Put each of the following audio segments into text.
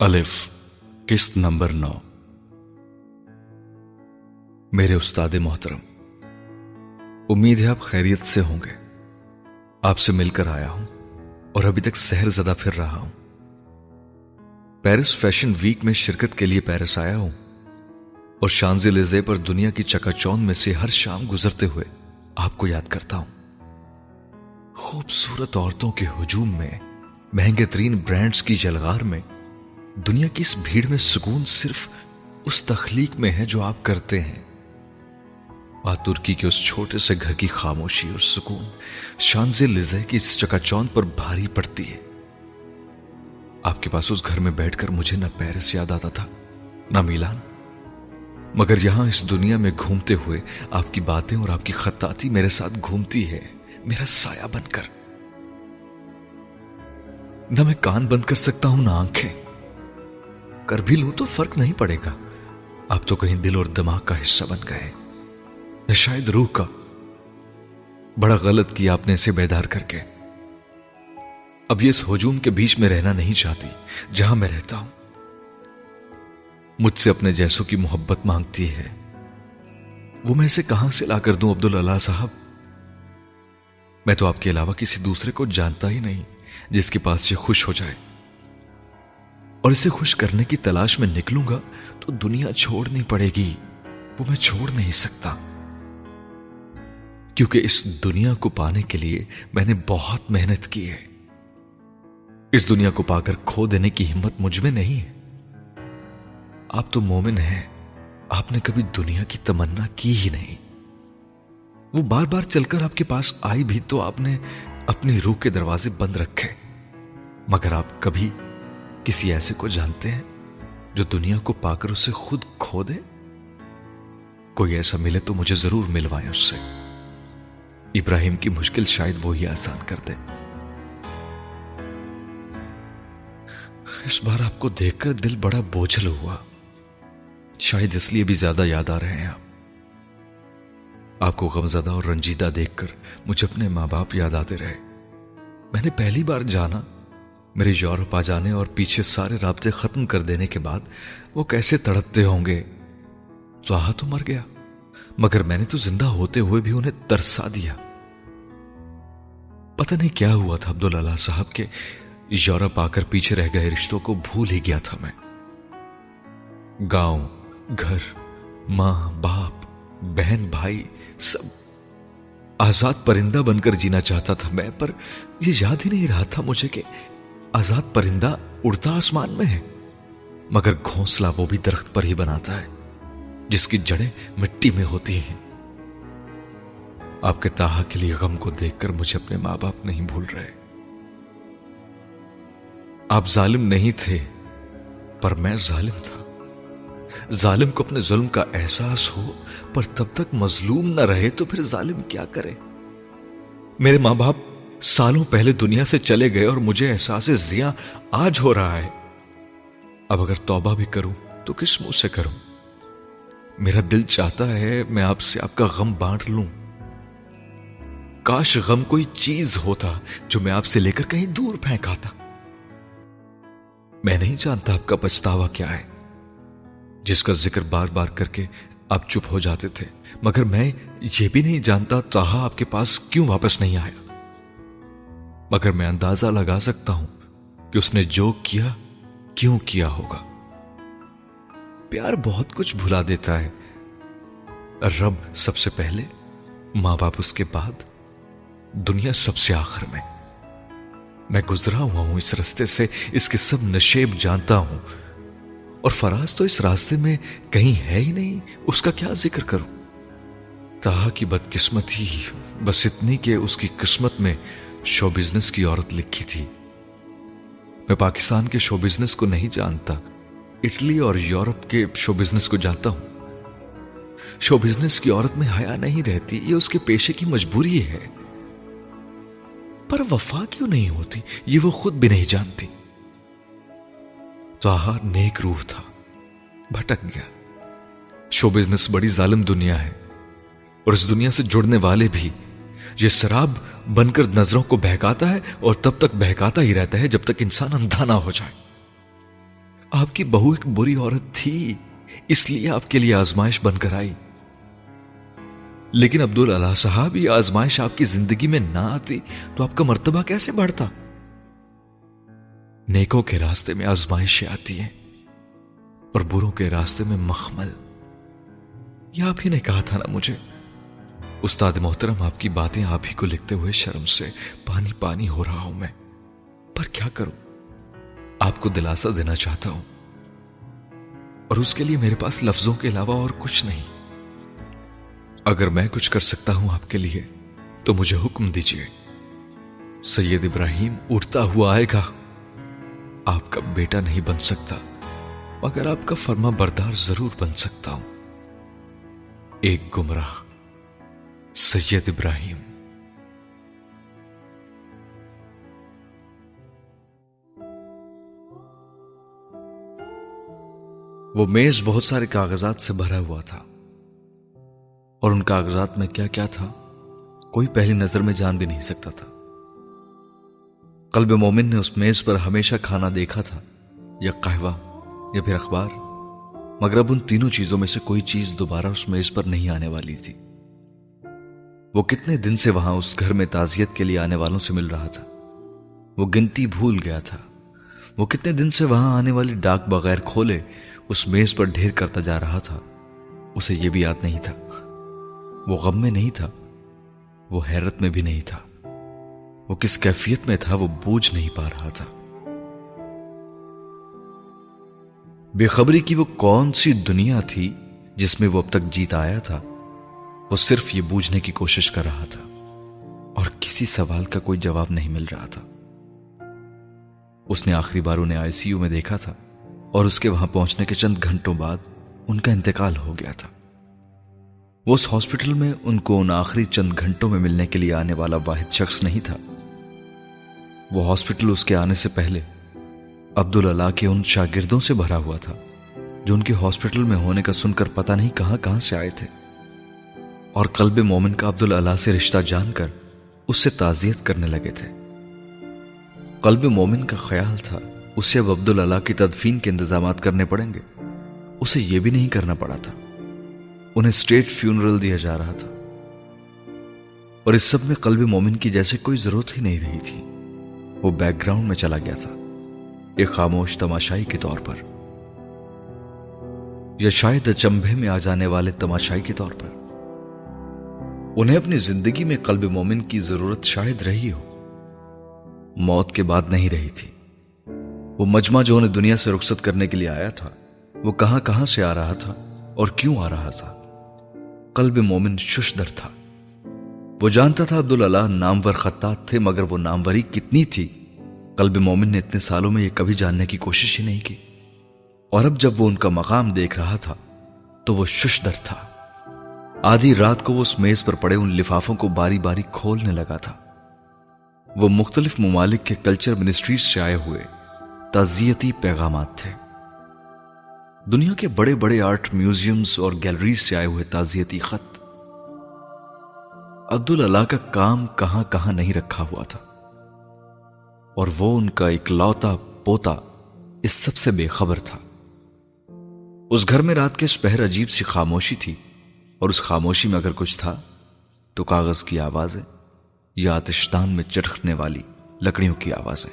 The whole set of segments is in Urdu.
الف، قسط نمبر نو۔ میرے استاد محترم، امید ہے آپ خیریت سے ہوں گے۔ آپ سے مل کر آیا ہوں اور ابھی تک سہر زدہ پھر رہا ہوں۔ پیرس فیشن ویک میں شرکت کے لیے پیرس آیا ہوں اور شانزی لزے پر دنیا کی چکا چون میں سے ہر شام گزرتے ہوئے آپ کو یاد کرتا ہوں۔ خوبصورت عورتوں کے ہجوم میں، مہنگے ترین برانڈز کی جلغار میں دنیا کی اس بھیڑ میں سکون صرف اس تخلیق میں ہے جو آپ کرتے ہیں۔ ترکی کے اس چھوٹے سے گھر کی خاموشی اور سکون شانز لزے کی اس چکا چون پر بھاری پڑتی ہے۔ آپ کے پاس اس گھر میں بیٹھ کر مجھے نہ پیرس یاد آتا تھا، نہ میلان۔ مگر یہاں اس دنیا میں گھومتے ہوئے آپ کی باتیں اور آپ کی خطاطی میرے ساتھ گھومتی ہے، میرا سایہ بن کر۔ نہ میں کان بند کر سکتا ہوں، نہ آنکھیں۔ کر بھی لوں تو فرق نہیں پڑے گا۔ آپ تو کہیں دل اور دماغ کا حصہ بن گئے۔ یا شاید روح کا۔ بڑا غلط کیا آپ نے اسے بیدار کر کے۔ اب یہ اس ہجوم کے بیچ میں رہنا نہیں چاہتی، جہاں میں رہتا ہوں۔ مجھ سے اپنے جیسوں کی محبت مانگتی ہے۔ وہ میں اسے کہاں سے لا کر دوں عبد اللہ صاحب؟ میں تو آپ کے علاوہ کسی دوسرے کو جانتا ہی نہیں، جس کے پاس یہ خوش ہو جائے۔ اور اسے خوش کرنے کی تلاش میں نکلوں گا تو دنیا چھوڑنی پڑے گی، وہ میں چھوڑ نہیں سکتا۔ کیونکہ اس دنیا کو پانے کے لیے میں نے بہت محنت کی ہے۔ اس دنیا کو پا کر کھو دینے کی ہمت مجھ میں نہیں ہے۔ آپ تو مومن ہیں، آپ نے کبھی دنیا کی تمنا کی ہی نہیں۔ وہ بار بار چل کر آپ کے پاس آئی بھی تو آپ نے اپنی روح کے دروازے بند رکھے، مگر آپ کبھی کسی ایسے کو جانتے ہیں جو دنیا کو پا کر اسے خود کھو دے؟ کوئی ایسا ملے تو مجھے ضرور ملوائے اس سے۔ ابراہیم کی مشکل شاید وہی آسان کر دے۔ اس بار آپ کو دیکھ کر دل بڑا بوجھل ہوا۔ شاید اس لیے بھی زیادہ یاد آ رہے ہیں آپ۔ آپ کو غمزدہ اور رنجیدہ دیکھ کر مجھے اپنے ماں باپ یاد آتے رہے۔ میں نے پہلی بار جانا۔ میرے یورپ آ جانے اور پیچھے سارے رابطے ختم کر دینے کے بعد وہ کیسے تڑپتے ہوں گے؟ تو تو مر گیا، مگر میں نے تو زندہ ہوتے ہوئے بھی انہیں ترسا دیا۔ پتہ نہیں کیا ہوا تھا عبداللہ صاحب کے یورپ آ کر پیچھے رہ گئے رشتوں کو بھول ہی گیا تھا میں۔ گاؤں، گھر، ماں، باپ، بہن، بھائی، سب۔ آزاد پرندہ بن کر جینا چاہتا تھا میں، پر یہ یاد ہی نہیں رہا تھا مجھے کہ آزاد پرندہ اڑتا آسمان میں ہے، مگر گھونسلہ وہ بھی درخت پر ہی بناتا ہے، جس کی جڑیں مٹی میں ہوتی ہیں۔ آپ کے تاہا کے لیے غم کو دیکھ کر مجھے اپنے ماں باپ نہیں بھول رہے۔ آپ ظالم نہیں تھے، پر میں ظالم تھا۔ ظالم کو اپنے ظلم کا احساس ہو، پر تب تک مظلوم نہ رہے تو پھر ظالم کیا کرے؟ میرے ماں باپ سالوں پہلے دنیا سے چلے گئے اور مجھے احساس زیاں آج ہو رہا ہے۔ اب اگر توبہ بھی کروں تو کس منہ سے کروں؟ میرا دل چاہتا ہے میں آپ سے آپ کا غم بانٹ لوں۔ کاش غم کوئی چیز ہوتا جو میں آپ سے لے کر کہیں دور پھینکاتا۔ میں نہیں جانتا آپ کا پچھتاوا کیا ہے۔ جس کا ذکر بار بار کر کے آپ چپ ہو جاتے تھے۔ مگر میں یہ بھی نہیں جانتا تاہا آپ کے پاس کیوں واپس نہیں آیا۔ مگر میں اندازہ لگا سکتا ہوں کہ اس نے جو کیا، کیوں کیا ہوگا۔ پیار بہت کچھ بھلا دیتا ہے۔ رب سب سے پہلے، ماں باپ اس کے بعد، دنیا سب سے آخر میں۔ میں گزرا ہوا ہوں اس رستے سے، اس کے سب نشیب جانتا ہوں۔ اور فراز تو اس راستے میں کہیں ہے ہی نہیں، اس کا کیا ذکر کروں؟ تاہا کی بدقسمت ہی، بس اتنی کہ اس کی قسمت میں شو بزنس کی عورت لکھی تھی۔ میں پاکستان کے شو بزنس کو نہیں جانتا، اٹلی اور یورپ کے شو بزنس کو جانتا ہوں۔ شو بزنس کی عورت میں حیا نہیں رہتی، یہ اس کے پیشے کی مجبوری ہے۔ پر وفا کیوں نہیں ہوتی؟ یہ وہ خود بھی نہیں جانتی۔ تو نیک روح تھا، بھٹک گیا۔ شو بزنس بڑی ظالم دنیا ہے، اور اس دنیا سے جڑنے والے بھی۔ یہ شراب بن کر نظروں کو بہکاتا ہے اور تب تک بہکاتا ہی رہتا ہے جب تک انسان اندھا نہ ہو جائے۔ آپ کی بہو ایک بری عورت تھی، اس لیے آپ کے لیے آزمائش بن کر آئی۔ لیکن عبد اللہ صاحب، یہ آزمائش آپ کی زندگی میں نہ آتی تو آپ کا مرتبہ کیسے بڑھتا؟ نیکوں کے راستے میں آزمائشیں آتی ہیں اور بروں کے راستے میں مخمل۔ یہ آپ ہی نے کہا تھا نا مجھے۔ استاد محترم، آپ کی باتیں آپ ہی کو لکھتے ہوئے شرم سے پانی پانی ہو رہا ہوں میں۔ پر کیا کروں؟ آپ کو دلاسا دینا چاہتا ہوں۔ اور اس کے لیے میرے پاس لفظوں کے علاوہ اور کچھ نہیں۔ اگر میں کچھ کر سکتا ہوں آپ کے لیے، تو مجھے حکم دیجیے سید ابراہیم اٹھتا ہوا آئے گا۔ آپ کا بیٹا نہیں بن سکتا، مگر آپ کا فرما بردار ضرور بن سکتا ہوں۔ ایک گمراہ سید ابراہیم۔ وہ میز بہت سارے کاغذات سے بھرا ہوا تھا۔ اور ان کاغذات میں کیا کیا تھا، کوئی پہلی نظر میں جان بھی نہیں سکتا تھا۔ قلب مومن نے اس میز پر ہمیشہ کھانا دیکھا تھا، یا قہوہ، یا پھر اخبار۔ مگر اب ان تینوں چیزوں میں سے کوئی چیز دوبارہ اس میز پر نہیں آنے والی تھی۔ وہ کتنے دن سے وہاں اس گھر میں تعزیت کے لیے آنے والوں سے مل رہا تھا؟ وہ گنتی بھول گیا تھا۔ وہ کتنے دن سے وہاں آنے والی ڈاک بغیر کھولے اس میز پر ڈھیر کرتا جا رہا تھا۔ اسے یہ بھی یاد نہیں تھا۔ وہ غم میں نہیں تھا۔ وہ حیرت میں بھی نہیں تھا۔ وہ کس کیفیت میں تھا وہ بوجھ نہیں پا رہا تھا۔ بے خبری کی وہ کون سی دنیا تھی جس میں وہ اب تک جیت آیا تھا؟ وہ صرف یہ بوجھنے کی کوشش کر رہا تھا اور کسی سوال کا کوئی جواب نہیں مل رہا تھا۔ اس نے آخری بار انہیں آئی سی یو میں دیکھا تھا اور اس کے وہاں پہنچنے کے چند گھنٹوں بعد ان کا انتقال ہو گیا تھا۔ وہ اس ہاسپٹل میں ان کو ان آخری چند گھنٹوں میں ملنے کے لیے آنے والا واحد شخص نہیں تھا۔ وہ ہاسپٹل اس کے آنے سے پہلے عبد اللہ کے ان شاگردوں سے بھرا ہوا تھا جو ان کے ہاسپٹل میں ہونے کا سن کر پتا نہیں کہاں کہاں سے آئے تھے۔ اور قلب مومن کا عبداللہ سے رشتہ جان کر اس سے تعزیت کرنے لگے تھے۔ قلب مومن کا خیال تھا اسے اب عبد اللہ کی تدفین کے انتظامات کرنے پڑیں گے۔ اسے یہ بھی نہیں کرنا پڑا تھا۔ انہیں اسٹیٹ فیونرل دیا جا رہا تھا۔ اور اس سب میں قلب مومن کی جیسے کوئی ضرورت ہی نہیں رہی تھی۔ وہ بیک گراؤنڈ میں چلا گیا تھا، ایک خاموش تماشائی کے طور پر۔ یا شاید اچمبے میں آ جانے والے تماشائی کے طور پر۔ انہیں اپنی زندگی میں قلب مومن کی ضرورت شاید رہی ہو۔ موت کے بعد نہیں رہی تھی۔ وہ مجمع جو انہیں دنیا سے رخصت کرنے کے لیے آیا تھا، وہ کہاں کہاں سے آ رہا تھا اور کیوں آ رہا تھا؟ قلب مومن ششدر تھا۔ وہ جانتا تھا عبداللہ نامور خطاط تھے، مگر وہ ناموری کتنی تھی۔ قلب مومن نے اتنے سالوں میں یہ کبھی جاننے کی کوشش ہی نہیں کی۔ اور اب جب وہ ان کا مقام دیکھ رہا تھا، تو وہ ششدر تھا۔ آدھی رات کو وہ اس میز پر پڑے ان لفافوں کو باری باری کھولنے لگا تھا۔ وہ مختلف ممالک کے کلچر منسٹریز سے آئے ہوئے تعزیتی پیغامات تھے۔ دنیا کے بڑے بڑے آرٹ میوزیمز اور گیلریز سے آئے ہوئے تعزیتی خط۔ عبد اللہ کا کام کہاں کہاں نہیں رکھا ہوا تھا۔ اور وہ ان کا اکلوتا پوتا اس سب سے بے خبر تھا۔ اس گھر میں رات کے اس پہر عجیب سی خاموشی تھی۔ اور اس خاموشی میں اگر کچھ تھا، تو کاغذ کی آوازیں یا آتشتان میں چٹکنے والی لکڑیوں کی آوازیں۔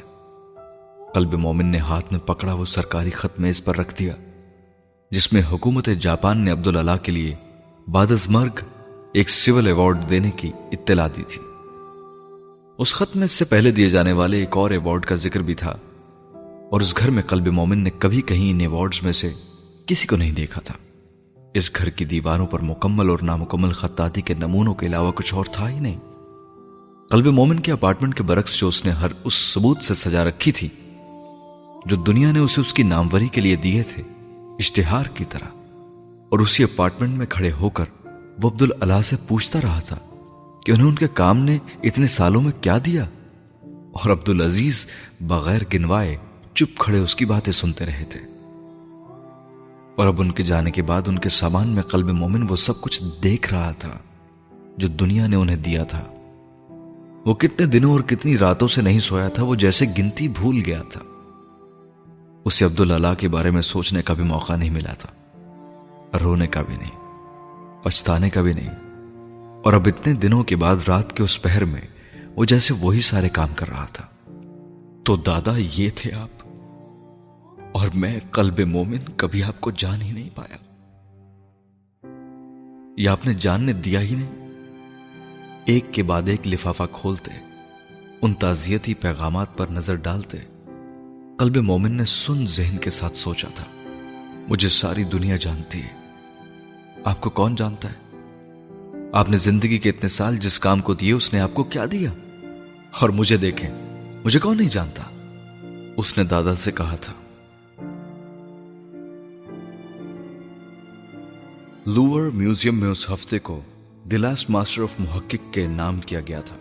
قلب مومن نے ہاتھ میں پکڑا وہ سرکاری خط میز پر رکھ دیا، جس میں حکومت جاپان نے عبداللہ کے لیے بعد از مرگ ایک سول ایوارڈ دینے کی اطلاع دی تھی۔ اس خط میں اس سے پہلے دیے جانے والے ایک اور ایوارڈ کا ذکر بھی تھا، اور اس گھر میں قلب مومن نے کبھی کہیں ان ایوارڈز میں سے کسی کو نہیں دیکھا تھا۔ اس گھر کی دیواروں پر مکمل اور نامکمل خطاطی کے نمونوں کے علاوہ کچھ اور تھا ہی نہیں۔ قلب مومن کے اپارٹمنٹ کے برعکس جو اس نے ہر اس ثبوت سے سجا رکھی تھی، جو دنیا نے اسے اس کی ناموری کے لیے دیے تھے، اشتہار کی طرح۔ اور اسی اپارٹمنٹ میں کھڑے ہو کر وہ عبد اللہ سے پوچھتا رہا تھا کہ انہیں ان کے کام نے اتنے سالوں میں کیا دیا؟ اور عبد العزیز بغیر گنوائے چپ کھڑے اس کی باتیں سنتے رہے تھے۔ اور اب ان کے جانے کے بعد ان کے سامان میں قلب مومن وہ سب کچھ دیکھ رہا تھا جو دنیا نے انہیں دیا تھا۔ وہ کتنے دنوں اور کتنی راتوں سے نہیں سویا تھا، وہ جیسے گنتی بھول گیا تھا۔ اسے عبداللہ کے بارے میں سوچنے کا بھی موقع نہیں ملا تھا، رونے کا بھی نہیں، پچھتانے کا بھی نہیں۔ اور اب اتنے دنوں کے بعد رات کے اس پہر میں وہ جیسے وہی سارے کام کر رہا تھا۔ تو دادا یہ تھے آپ اور میں قلب مومن کبھی آپ کو جان ہی نہیں پایا۔ یا آپ نے جاننے دیا ہی نہیں۔ ایک کے بعد ایک لفافہ کھولتے، ان تعزیتی پیغامات پر نظر ڈالتے۔ قلب مومن نے سن ذہن کے ساتھ سوچا تھا، مجھے ساری دنیا جانتی ہے۔ آپ کو کون جانتا ہے؟ آپ نے زندگی کے اتنے سال جس کام کو دیے، اس نے آپ کو کیا دیا؟ اور مجھے دیکھیں، مجھے کون نہیں جانتا؟ اس نے دادا سے کہا تھا لوور میوزیم میں اس ہفتے کو دی لاسٹ ماسٹر آف محقق کے نام کیا گیا تھا۔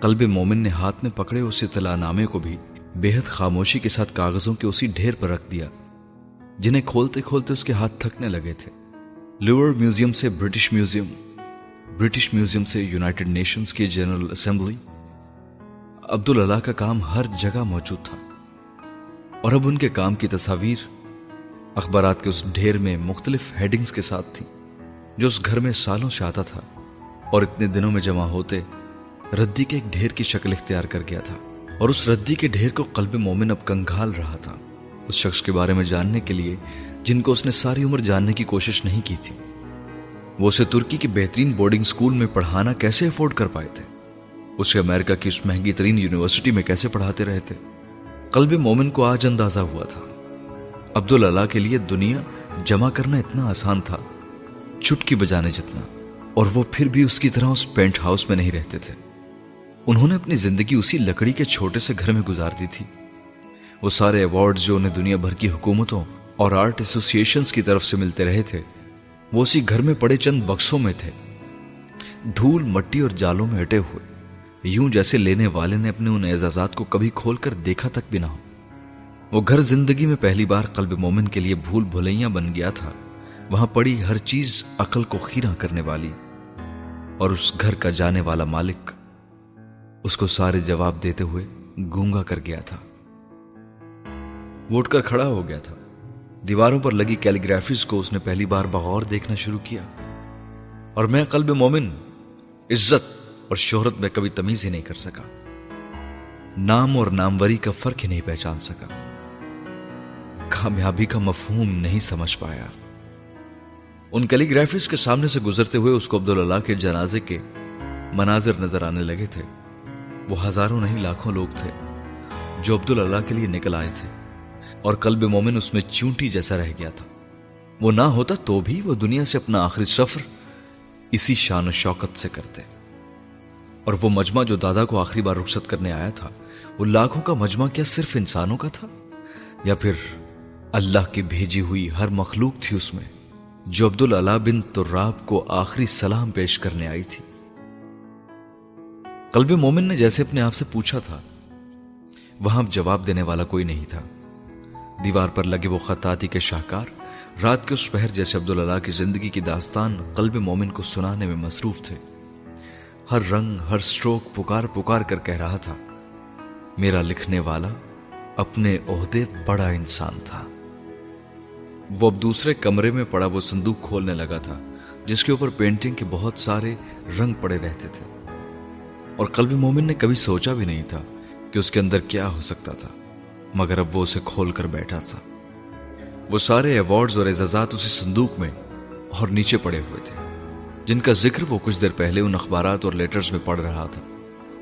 قلب مومن نے ہاتھ میں پکڑے اس اطلاع نامے کو بھی بے حد خاموشی کے ساتھ کاغذوں کے اسی ڈھیر پر رکھ دیا، جنہیں کھولتے کھولتے اس کے ہاتھ تھکنے لگے تھے۔ لوور میوزیم سے برٹش میوزیم برٹش میوزیم سے یونائٹڈ نیشنز کی جنرل اسمبلی، عبداللہ کا کام ہر جگہ موجود تھا۔ اور اب ان کے کام کی تصاویر اخبارات کے اس ڈھیر میں مختلف ہیڈنگز کے ساتھ تھی جو اس گھر میں سالوں سے آتا تھا اور اتنے دنوں میں جمع ہوتے ردی کے ایک ڈھیر کی شکل اختیار کر گیا تھا۔ اور اس ردی کے ڈھیر کو قلب مومن اب کنگھال رہا تھا۔ اس شخص کے بارے میں جاننے کے لیے جن کو اس نے ساری عمر جاننے کی کوشش نہیں کی تھی، وہ اسے ترکی کی بہترین بورڈنگ سکول میں پڑھانا کیسے افورڈ کر پائے تھے؟ اسے امریکہ کی اس مہنگی ترین یونیورسٹی میں کیسے پڑھاتے رہے تھے؟ قلب مومن کو آج اندازہ ہوا تھا۔ عبداللہ کے لیے دنیا جمع کرنا اتنا آسان تھا، چٹکی بجانے جتنا، اور وہ پھر بھی اس کی طرح اس پینٹ ہاؤس میں نہیں رہتے تھے۔ انہوں نے اپنی زندگی اسی لکڑی کے چھوٹے سے گھر میں گزار دی تھی۔ وہ سارے ایوارڈز جو انہیں دنیا بھر کی حکومتوں اور آرٹ ایسوسیشنز کی طرف سے ملتے رہے تھے، وہ اسی گھر میں پڑے چند بکسوں میں تھے۔ دھول مٹی اور جالوں میں اٹے ہوئے، یوں جیسے لینے والے نے اپنے ان اعزازات کو کبھی کھول کر دیکھا تک بھی نہ ہو۔ وہ گھر زندگی میں پہلی بار قلب مومن کے لیے بھول بھلیاں بن گیا تھا۔ وہاں پڑی ہر چیز عقل کو خیرہ کرنے والی۔ اور اس گھر کا جانے والا مالک اس کو سارے جواب دیتے ہوئے گونگا کر گیا تھا۔ وہ اٹھ کر کھڑا ہو گیا تھا۔ دیواروں پر لگی کیلیگرافیز کو اس نے پہلی بار بغور دیکھنا شروع کیا۔ اور میں قلب مومن، عزت اور شہرت میں کبھی تمیز ہی نہیں کر سکا۔ نام اور ناموری کا فرق ہی نہیں پہچان سکا۔ کامیابی کا مفہوم نہیں سمجھ پایا۔ ان کیلیگرافیز کے سامنے سے گزرتے ہوئے اس کو عبداللہ کے جنازے کے مناظر نظر آنے لگے تھے۔ وہ ہزاروں نہیں، لاکھوں لوگ تھے جو عبداللہ کے لیے نکل آئے تھے اور قلب مومن اس میں چونٹی جیسا رہ گیا تھا۔ وہ نہ ہوتا تو بھی وہ دنیا سے اپنا آخری سفر اسی شان و شوکت سے کرتے۔ اور وہ مجمع جو دادا کو آخری بار رخصت کرنے آیا تھا، وہ لاکھوں کا مجمع کیا صرف انسانوں کا تھا؟ یا پھر اللہ کی بھیجی ہوئی ہر مخلوق تھی اس میں، جو عبداللہ بن تراب کو آخری سلام پیش کرنے آئی تھی۔ قلب مومن نے جیسے اپنے آپ سے پوچھا تھا، وہاں جواب دینے والا کوئی نہیں تھا۔ دیوار پر لگے وہ خطاطی کے شاہکار، رات کے اس پہر جیسے عبداللہ کی زندگی کی داستان قلب مومن کو سنانے میں مصروف تھے۔ ہر رنگ، ہر سٹروک پکار پکار کر کہہ رہا تھا، میرا لکھنے والا اپنے عہدے بڑا انسان تھا۔ وہ اب دوسرے کمرے میں پڑا وہ صندوق کھولنے لگا تھا، جس کے اوپر پینٹنگ کے بہت سارے رنگ پڑے رہتے تھے۔ اور قلب مومن نے کبھی سوچا بھی نہیں تھا کہ اس کے اندر کیا ہو سکتا تھا، مگر اب وہ اسے کھول کر بیٹھا تھا۔ وہ سارے ایوارڈز اور اعزازات اسی صندوق میں اور نیچے پڑے ہوئے تھے، جن کا ذکر وہ کچھ دیر پہلے ان اخبارات اور لیٹرز میں پڑھ رہا تھا۔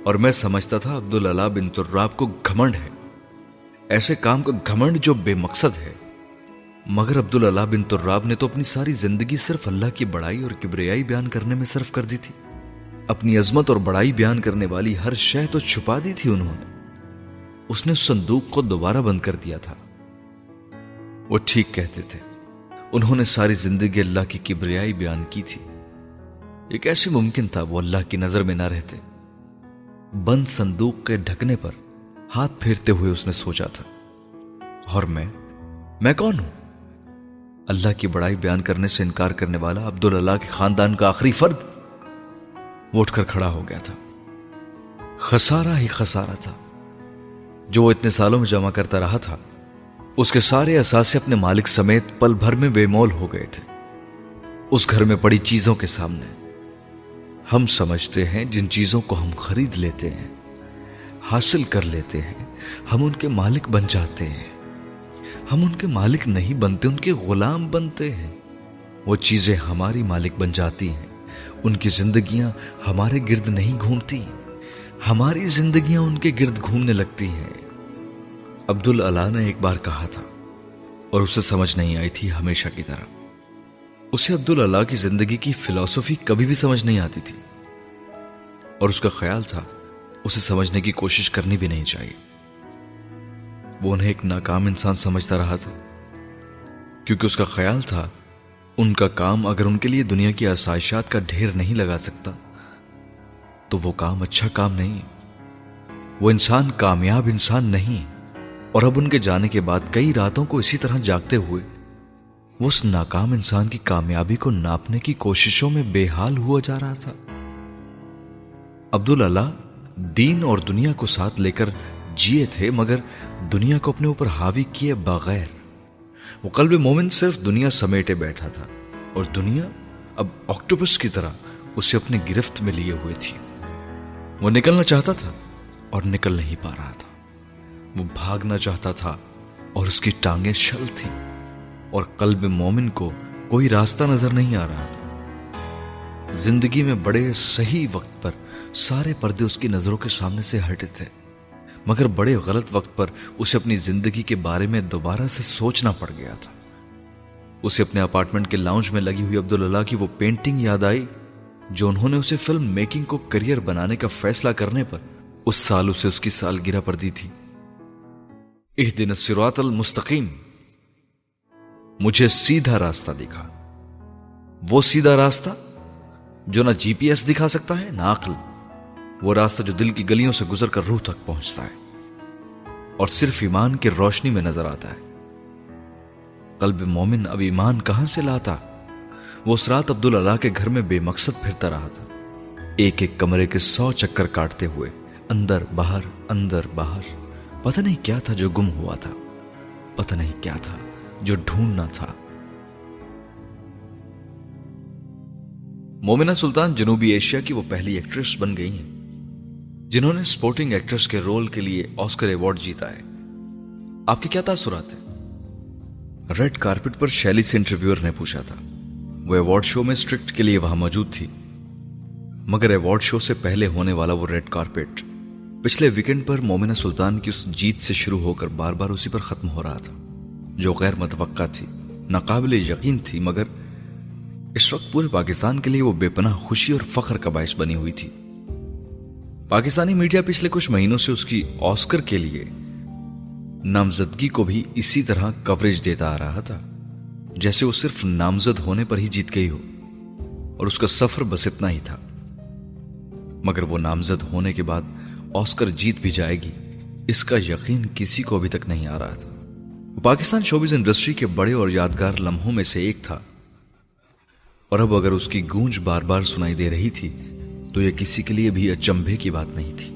اور میں سمجھتا تھا عبداللہ بن تراب کو گھمنڈ ہے۔ ایسے کام کا گھمنڈ جو بے مقصد ہے۔ مگر عبداللہ بن تراب نے تو اپنی ساری زندگی صرف اللہ کی بڑائی اور کبریائی بیان کرنے میں صرف کر دی تھی۔ اپنی عظمت اور بڑائی بیان کرنے والی ہر شہ تو چھپا دی تھی انہوں نے۔ اس نے صندوق کو دوبارہ بند کر دیا تھا۔ وہ ٹھیک کہتے تھے۔ انہوں نے ساری زندگی اللہ کی کبریائی بیان کی تھی۔ یہ کیسے ممکن تھا وہ اللہ کی نظر میں نہ رہتے۔ بند صندوق کے ڈھکنے پر ہاتھ پھیرتے ہوئے اس نے سوچا تھا، اور میں؟ میں کون ہوں؟ اللہ کی بڑائی بیان کرنے سے انکار کرنے والا عبداللہ کے خاندان کا آخری فرد وہ اٹھ کر کھڑا ہو گیا تھا۔ خسارہ ہی خسارہ تھا۔ جو وہ اتنے سالوں میں جمع کرتا رہا تھا، اس کے سارے اثاثے اپنے مالک سمیت پل بھر میں بے مول ہو گئے تھے۔ اس گھر میں پڑی چیزوں کے سامنے۔ ہم سمجھتے ہیں جن چیزوں کو ہم خرید لیتے ہیں، حاصل کر لیتے ہیں، ہم ان کے مالک بن جاتے ہیں۔ ہم ان کے مالک نہیں بنتے، ان کے غلام بنتے ہیں۔ وہ چیزیں ہماری مالک بن جاتی ہیں۔ ان کی زندگیاں ہمارے گرد نہیں گھومتی۔ ہماری زندگیاں ان کے گرد گھومنے لگتی ہیں۔ عبد اللہ نے ایک بار کہا تھا اور اسے سمجھ نہیں آئی تھی ہمیشہ کی طرح۔ اسے عبد اللہ کی زندگی کی فلسفی کبھی بھی سمجھ نہیں آتی تھی۔ اور اس کا خیال تھا، اسے سمجھنے کی کوشش کرنی بھی نہیں چاہیے۔ وہ انہیں ایک ناکام انسان سمجھتا رہا تھا۔ کیونکہ اس کا خیال تھا، ان کا کام اگر ان کے لیے دنیا کی آسائشات کا ڈھیر نہیں لگا سکتا، تو وہ کام اچھا کام نہیں۔ وہ انسان کامیاب انسان نہیں۔ اور اب ان کے جانے کے بعد کئی راتوں کو اسی طرح جاگتے ہوئے، وہ اس ناکام انسان کی کامیابی کو ناپنے کی کوششوں میں بے حال ہوا جا رہا تھا۔ عبد اللہ دین اور دنیا کو ساتھ لے کر جیے تھے مگر دنیا کو اپنے اوپر حاوی کیے بغیر۔ وہ قلب مومن صرف دنیا سمیٹے بیٹھا تھا اور دنیا اب آکٹوبس کی طرح اسے اپنے گرفت میں لیے ہوئے تھی۔ وہ نکلنا چاہتا تھا اور نکل نہیں پا رہا تھا۔ وہ بھاگنا چاہتا تھا اور اس کی ٹانگیں شل تھی اور قلب مومن کو کوئی راستہ نظر نہیں آ رہا تھا۔ زندگی میں بڑے صحیح وقت پر سارے پردے اس کی نظروں کے سامنے سے ہٹے تھے۔ مگر بڑے غلط وقت پر اسے اپنی زندگی کے بارے میں دوبارہ سے سوچنا پڑ گیا تھا۔ اسے اپنے اپارٹمنٹ کے لاؤنج میں لگی ہوئی عبداللہ کی وہ پینٹنگ یاد آئی، جو انہوں نے اسے فلم میکنگ کو کریئر بنانے کا فیصلہ کرنے پر اس سال اسے اس کی سال گرا پر دی تھی۔ ایک دن سروات المستقیم، مجھے سیدھا راستہ دکھا۔ وہ سیدھا راستہ جو نہ جی پی ایس دکھا سکتا ہے، نہ عقل۔ وہ راستہ جو دل کی گلیوں سے گزر کر روح تک پہنچتا ہے اور صرف ایمان کی روشنی میں نظر آتا ہے۔ قلب مومن اب ایمان کہاں سے لاتا؟ وہ اس رات عبد اللہ کے گھر میں بے مقصد پھرتا رہا تھا۔ ایک ایک کمرے کے سو چکر کاٹتے ہوئے، اندر باہر اندر باہر پتہ نہیں کیا تھا جو گم ہوا تھا۔ پتہ نہیں کیا تھا جو ڈھونڈنا تھا۔ مومنہ سلطان جنوبی ایشیا کی وہ پہلی ایکٹریس بن گئی ہیں۔ جنہوں نے سپورٹنگ ایکٹریس کے رول کے لیے آسکر ایوارڈ جیتا ہے۔ آپ کے کیا تاثرات ہیں؟ ریڈ کارپٹ پر شیلی سے انٹرویور نے پوچھا تھا۔ وہ ایوارڈ شو میں اسٹرکٹ کے لیے وہاں موجود تھی۔ مگر ایوارڈ شو سے پہلے ہونے والا وہ ریڈ کارپٹ پچھلے ویکنڈ پر مومنہ سلطان کی اس جیت سے شروع ہو کر بار بار اسی پر ختم ہو رہا تھا، جو غیر متوقع تھی، ناقابل یقین تھی، مگر اس وقت پورے پاکستان کے لیے وہ بے پناہ، خوشی اور فخر کا باعث بنی ہوئی تھی۔ پاکستانی میڈیا پچھلے کچھ مہینوں سے اس کی آسکر کے لیے نامزدگی کو بھی اسی طرح کوریج دیتا آ رہا تھا، جیسے وہ صرف نامزد ہونے پر ہی جیت گئی ہو، اور اس کا سفر بس اتنا ہی تھا۔ مگر وہ نامزد ہونے کے بعد آسکر جیت بھی جائے گی، اس کا یقین کسی کو ابھی تک نہیں آ رہا تھا۔ پاکستان شوبز انڈسٹری کے بڑے اور یادگار لمحوں میں سے ایک تھا۔ اور اب اگر اس کی گونج بار بار سنائی دے رہی تھی تو یہ کسی کے لیے بھی اچمبے کی بات نہیں تھی۔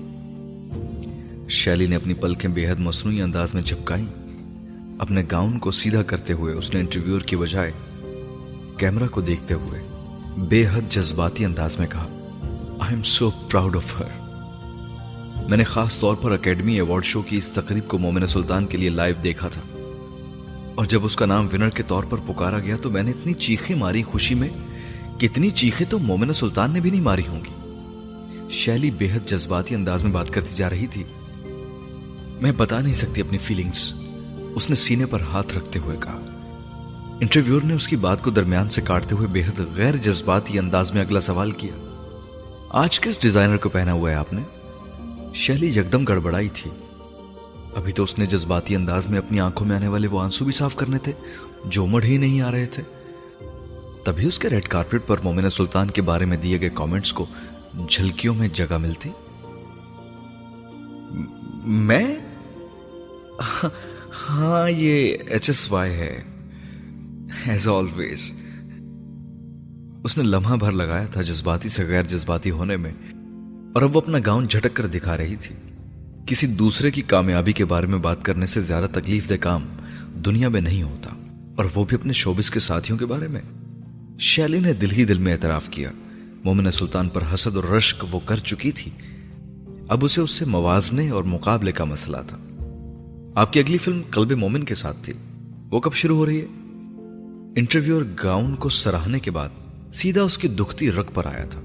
شیلی نے اپنی پلکیں بے حد مصنوعی انداز میں جھپکائی۔ اپنے گاؤن کو سیدھا کرتے ہوئے اس نے انٹرویور کی بجائے کیمرہ کو دیکھتے ہوئے بے حد جذباتی انداز میں کہا I am so proud of her میں نے خاص طور پر اکیڈمی ایوارڈ شو کی اس تقریب کو مومن سلطان کے لیے لائیو دیکھا تھا۔ اور جب اس کا نام ونر کے طور پر پکارا گیا تو میں نے اتنی چیخیں ماری خوشی میں، کتنی چیخیں تو مومن سلطان نے بھی نہیں ماری ہوں گی۔ شیلی بے حد جذباتی انداز میں بات کرتی جا رہی تھی۔ میں بتا نہیں سکتی اپنی فیلنگز اس نے سینے پر ہاتھ رکھتے ہوئے کہا۔ انٹرویور نے اس کی بات کو درمیان سے کاٹتے ہوئے بے حد غیر جذباتی انداز میں اگلا سوال کیا۔ آج کس ڈیزائنر کو پہنا ہوا ہے آپ نے؟ شیلی یکدم گڑبڑائی تھی۔ ابھی تو اس نے جذباتی انداز میں اپنی آنکھوں میں آنے والے وہ آنسو بھی صاف کرنے تھے جو مڑ ہی نہیں آ رہے تھے۔ تبھی اس کے ریڈ کارپٹ پر مومنہ سلطان کے بارے میں دیے گئے کامنٹس کو جھلکیوں میں جگہ ملتی؟ میں؟ ہاں یہ ایچ ایس وائی ہے۔ ایز آلویز اس نے لمحہ بھر لگایا تھا جذباتی سے غیر جذباتی ہونے میں، اور اب وہ اپنا گاؤن جھٹک کر دکھا رہی تھی۔ کسی دوسرے کی کامیابی کے بارے میں بات کرنے سے زیادہ تکلیف دہ کام دنیا میں نہیں ہوتا، اور وہ بھی اپنے شوبس کے ساتھیوں کے بارے میں۔ شیلی نے دل ہی دل میں اعتراف کیا۔ مومنہ سلطان پر حسد اور رشک وہ کر چکی تھی۔ اب اسے اس سے موازنے اور مقابلے کا مسئلہ تھا۔ آپ کی اگلی فلم قلب مومن کے ساتھ تھی۔ وہ کب شروع ہو رہی ہے؟ انٹرویو اور گاؤن کو سراہنے کے بعد سیدھا اس کی دکھتی رگ پر آیا تھا۔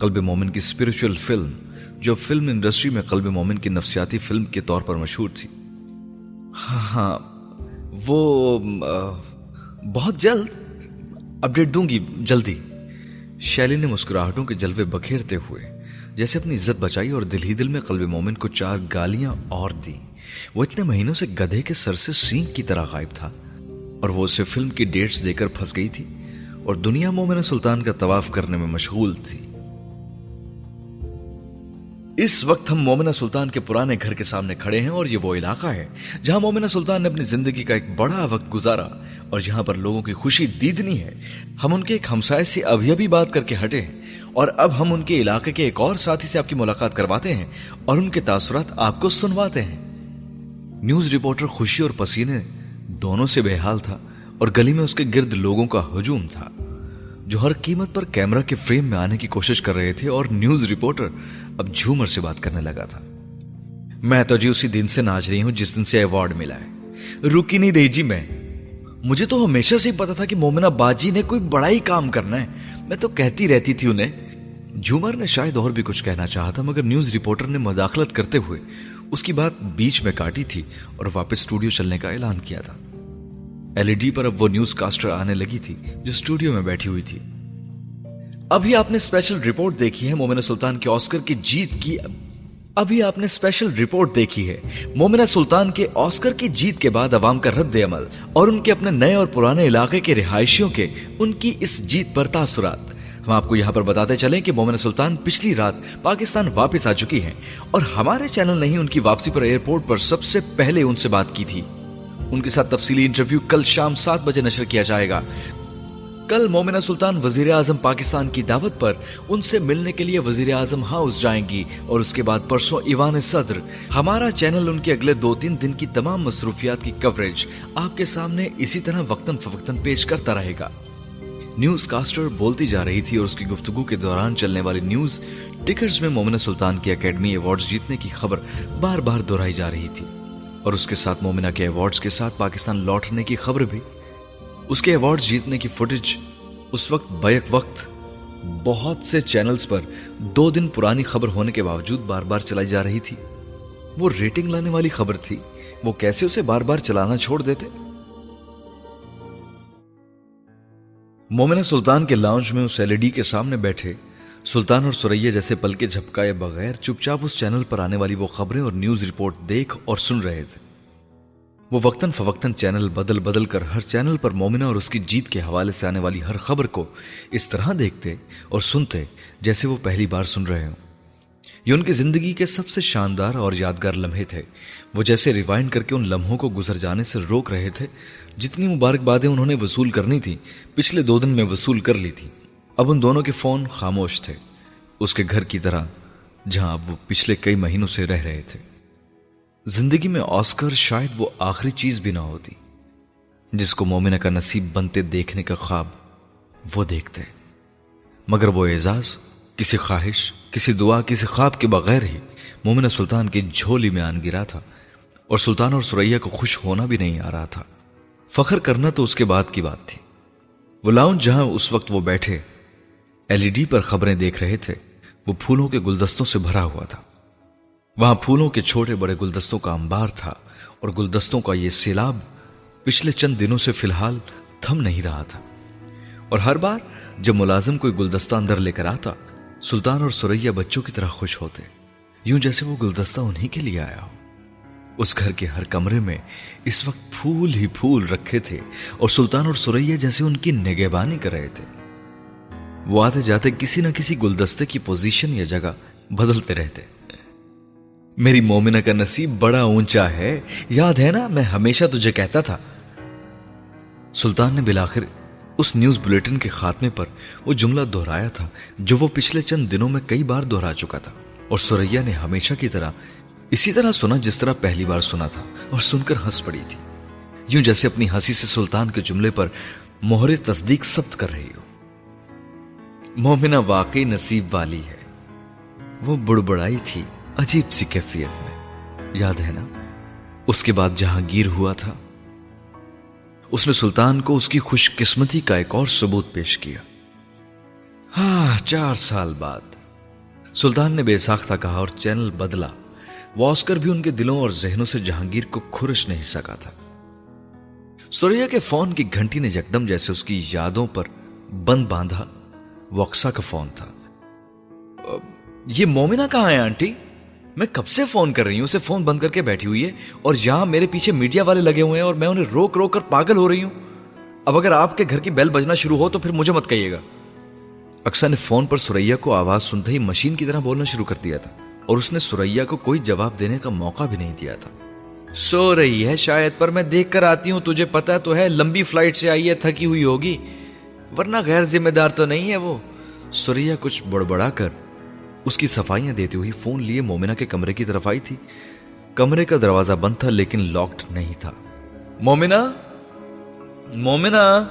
قلب مومن کی اسپرچل فلم جو فلم انڈسٹری میں قلب مومن کی نفسیاتی فلم کے طور پر مشہور تھی۔ ہاں ہاں وہ بہت جلد اپڈیٹ دوں گی، جلدی۔ شیلی نے مسکراہٹوں کے جلوے بکھیرتے ہوئے جیسے اپنی عزت بچائی اور دل ہی دل میں قلب مومن کو چار گالیاں اور دی وہ اتنے مہینوں سے گدھے کے سر سے سینک کی طرح غائب تھا اور وہ اسے فلم کی ڈیٹس دے کر پھنس گئی تھی اور دنیا مومن سلطان کا طواف کرنے میں مشغول تھی۔ اس وقت ہم مومنہ سلطان کے پرانے گھر کے سامنے کھڑے ہیں اور یہ وہ علاقہ ہے جہاں مومنہ سلطان نے اپنی زندگی کا ایک بڑا وقت گزارا۔ اور جہاں پر لوگوں کی خوشی دیدنی ہے۔ ہم ان کے ایک ہمسائے سے ابھی ابھی بات کر کے ہٹے ہیں۔ اور اب ہم ان کے علاقے کے ایک اور ساتھی سے آپ کی ملاقات کرواتے ہیں اور ان کے تاثرات آپ کو سنواتے ہیں۔ نیوز رپورٹر خوشی اور پسینے دونوں سے بے حال تھا اور گلی میں اس کے گرد لوگوں کا ہجوم تھا۔ جو ہر قیمت پر کیمرہ کے فریم میں آنے کی کوشش کر رہے تھے اور نیوز رپورٹر اب جھومر سے بات کرنے لگا تھا۔ میں تو جی اسی دن سے ناچ رہی ہوں جس دن سے ایوارڈ ملا ہے۔ رکی نہیں رہی جی میں۔ مجھے تو ہمیشہ سے ہی پتا تھا کہ مومنہ باجی نے کوئی بڑا ہی کام کرنا ہے۔ میں تو کہتی رہتی تھی انہیں۔ جھومر نے شاید اور بھی کچھ کہنا چاہا تھا، مگر نیوز رپورٹر نے مداخلت کرتے ہوئے اس کی بات بیچ میں کاٹی تھی اور واپس اسٹوڈیو چلنے کا اعلان کیا تھا۔ ایل ای ڈی پر اب وہ نیوز کاسٹر آنے لگی تھی، جو اسٹوڈیو میں بیٹھی ہوئی تھی۔ ابھی آپ نے اسپیشل رپورٹ دیکھی ہے مومنہ سلطان کے آسکر کی جیت کی ابھی آپ نے اسپیشل رپورٹ دیکھی ہے۔ مومنہ سلطان کے آسکر کی جیت کے بعد عوام کا رد عمل اور ان کے اپنے نئے اور پرانے علاقے کے رہائشیوں کے ان کی اس جیت پر تاثرات۔ ہم آپ کو یہاں پر بتاتے چلیں کہ مومن سلطان پچھلی رات پاکستان واپس آ چکی ہیں اور ہمارے چینل نے ہی ان کی واپسی پر ایئرپورٹ پر سب سے پہلے ان سے بات کی تھی۔ ان کے ساتھ تفصیلی انٹرویو کل شام سات بجے نشر کیا جائے گا۔ کل مومنہ سلطان وزیر اعظم پاکستان کی دعوت پر ان سے ملنے کے لیے وزیر اعظم ہاؤس جائیں گی اور اس کے بعد پرسوں ایوان صدر۔ ہمارا چینل ان کے اگلے دو تین دن کی تمام مصروفیات کی کوریج آپ کے سامنے اسی طرح وقتاً فوقتاً پیش کرتا رہے گا۔ نیوز کاسٹر بولتی جا رہی تھی اور اس کی گفتگو کے دوران چلنے والی نیوز ٹکرز میں مومنہ سلطان کی اکیڈمی ایوارڈز جیتنے کی خبر بار بار دہرائی جا رہی تھی۔ اور اس کے ساتھ مومنہ کے ایوارڈز کے ساتھ پاکستان لوٹنے کی خبر بھی اس کے ایوارڈ جیتنے کی فوٹیج اس وقت بیک وقت بہت سے چینلز پر دو دن پرانی خبر ہونے کے باوجود بار بار چلائی جا رہی تھی۔ وہ ریٹنگ لانے والی خبر تھی۔ وہ کیسے اسے بار بار چلانا چھوڑ دیتے؟ مومنہ سلطان کے لاؤنج میں اس ایل ای ڈی کے سامنے بیٹھے سلطان اور سریا جیسے پل کے جھپکائے بغیر چپ چاپ اس چینل پر آنے والی وہ خبریں اور نیوز رپورٹ دیکھ اور سن رہے تھے۔ وہ وقتاً فوقتاً چینل بدل بدل کر ہر چینل پر مومنہ اور اس کی جیت کے حوالے سے آنے والی ہر خبر کو اس طرح دیکھتے اور سنتے جیسے وہ پہلی بار سن رہے ہوں۔ یہ ان کی زندگی کے سب سے شاندار اور یادگار لمحے تھے۔ وہ جیسے ریوائنڈ کر کے ان لمحوں کو گزر جانے سے روک رہے تھے، جتنی مبارک بادیں انہوں نے وصول کرنی تھی پچھلے دو دن میں وصول کر لی تھی اب ان دونوں کے فون خاموش تھے۔ اس کے گھر کی طرح، جہاں اب وہ پچھلے کئی مہینوں سے رہ رہے تھے۔ زندگی میں آسکر شاید وہ آخری چیز بھی نہ ہوتی۔ جس کو مومنہ کا نصیب بنتے دیکھنے کا خواب وہ دیکھتے۔ مگر وہ اعزاز، کسی خواہش، کسی دعا، کسی خواب کے بغیر ہی مومنہ سلطان کی جھولی میں آن گرا تھا۔ اور سلطان اور سریا کو خوش ہونا بھی نہیں آ رہا تھا۔ فخر کرنا تو اس کے بعد کی بات تھی۔ وہ لاؤن جہاں اس وقت وہ بیٹھے ایل ای ڈی پر خبریں دیکھ رہے تھے، وہ پھولوں کے گلدستوں سے بھرا ہوا تھا۔ وہاں پھولوں کے چھوٹے بڑے گلدستوں کا انبار تھا اور گلدستوں کا یہ سیلاب پچھلے چند دنوں سے فی الحال تھم نہیں رہا تھا۔ اور ہر بار جب ملازم کوئی گلدستہ اندر لے کر آتا، سلطان اور سریا بچوں کی طرح خوش ہوتے۔ یوں جیسے وہ گلدستہ انہی کے لیے آیا ہو۔ اس گھر کے ہر کمرے میں اس وقت پھول ہی پھول رکھے تھے اور سلطان اور سریا جیسے ان کی نگہبانی کر رہے تھے۔ وہ آتے جاتے کسی نہ کسی گلدستے کی پوزیشن یا جگہ بدلتے رہتے۔ میری مومنہ کا نصیب بڑا اونچا ہے۔ یاد ہے نا، میں ہمیشہ تجھے کہتا تھا۔ سلطان نے بلاخر اس نیوز بلیٹن کے خاتمے پر وہ جملہ دہرایا تھا، جو وہ پچھلے چند دنوں میں کئی بار دہرا چکا تھا۔ اور سوریا نے ہمیشہ کی طرح اسی طرح سنا جس طرح پہلی بار سنا تھا، اور سن کر ہنس پڑی تھی۔ یوں جیسے اپنی ہنسی سے سلطان کے جملے پر مہر تصدیق ثبت کر رہی ہو۔ مومنہ واقعی نصیب والی ہے۔ وہ بڑبڑائی تھی۔ عجیب سی کیفیت میں۔ یاد ہے نا؟ اس کے بعد جہانگیر ہوا تھا، اس نے سلطان کو اس کی خوش قسمتی کا ایک اور ثبوت پیش کیا۔ ہاں چار سال بعد۔ سلطان نے بے ساختہ کہا اور چینل بدلا۔ واسکر بھی ان کے دلوں اور ذہنوں سے جہانگیر کو کھرش نہیں سکا تھا۔ سوریا کے فون کی گھنٹی نے یکدم جیسے اس کی یادوں پر بند باندھا وہ اکسا کا فون تھا۔ یہ مومنہ کہاں ہے، آنٹی؟ میں کب سے فون کر رہی ہوں؟ اسے فون بند کر کے بیٹھی ہوئی ہے اور یہاں میرے پیچھے میڈیا والے لگے ہوئے ہیں اور میں انہیں روک روک کر پاگل ہو رہی ہوں۔ اب اگر آپ کے گھر کی بیل بجنا شروع ہو تو پھر مجھے مت کہیے گا۔ اکثر نے فون پر سوریا کو آواز سنتے ہی مشین کی طرح بولنا شروع کر دیا تھا اور اس نے سوریا کو کوئی جواب دینے کا موقع بھی نہیں دیا تھا۔ سو رہی ہے شاید، پر میں دیکھ کر آتی ہوں، تجھے پتا تو ہے، لمبی فلائٹ سے آئی ہے، تھکی ہوئی ہوگی۔ ورنہ غیر ذمہ دار تو نہیں ہے وہ۔ سوریا کچھ بڑبڑا کر اس کی صفائیاں دیتی ہوئی فون لیے مومنہ کے کمرے کی طرف آئی تھی۔ کمرے کا دروازہ بند تھا لیکن لاکڈ نہیں تھا۔ مومنہ! مومنہ!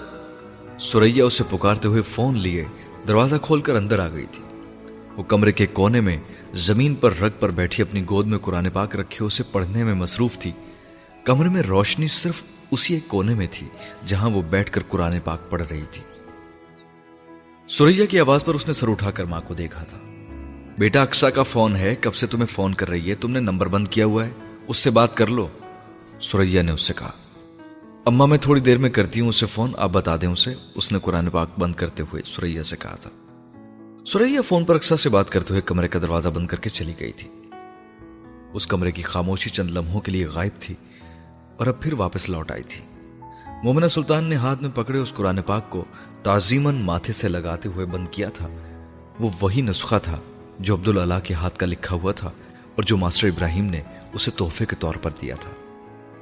سوریا اسے پکارتے ہوئے فون لیے دروازہ کھول کر اندر آ گئی تھی۔ وہ کمرے کے کونے میں زمین پر رگ پر بیٹھی اپنی گود میں قرآن پاک رکھے اسے پڑھنے میں مصروف تھی۔ کمرے میں روشنی صرف اسی ایک کونے میں تھی جہاں وہ بیٹھ کر قرآن پاک پڑھ رہی تھی۔ سوریا کی آواز پر اس نے سر اٹھا کر ماں کو دیکھا تھا۔ بیٹا اکسا کا فون ہے، کب سے تمہیں فون کر رہی ہے؟ تم نے نمبر بند کیا ہوا ہے۔ اس سے بات کر لو۔ سوریا نے اس سے کہا۔ اما میں تھوڑی دیر میں کرتی ہوں اسے فون، آپ بتا دیں اسے۔ اس نے قرآن پاک بند کرتے ہوئے سوریا سے کہا تھا۔ سوریا فون پر اکسا سے بات کرتے ہوئے کمرے کا دروازہ بند کر کے چلی گئی تھی۔ اس کمرے کی خاموشی چند لمحوں کے لیے غائب تھی اور اب پھر واپس لوٹ آئی تھی۔ مومنہ سلطان نے ہاتھ میں پکڑے اس قرآن پاک کو تعظیمن ماتھے سے لگاتے ہوئے بند کیا تھا۔ وہ وہی نسخہ تھا۔ جو عبداللہ کے ہاتھ کا لکھا ہوا تھا اور جو ماسٹر ابراہیم نے اسے تحفے کے طور پر دیا تھا۔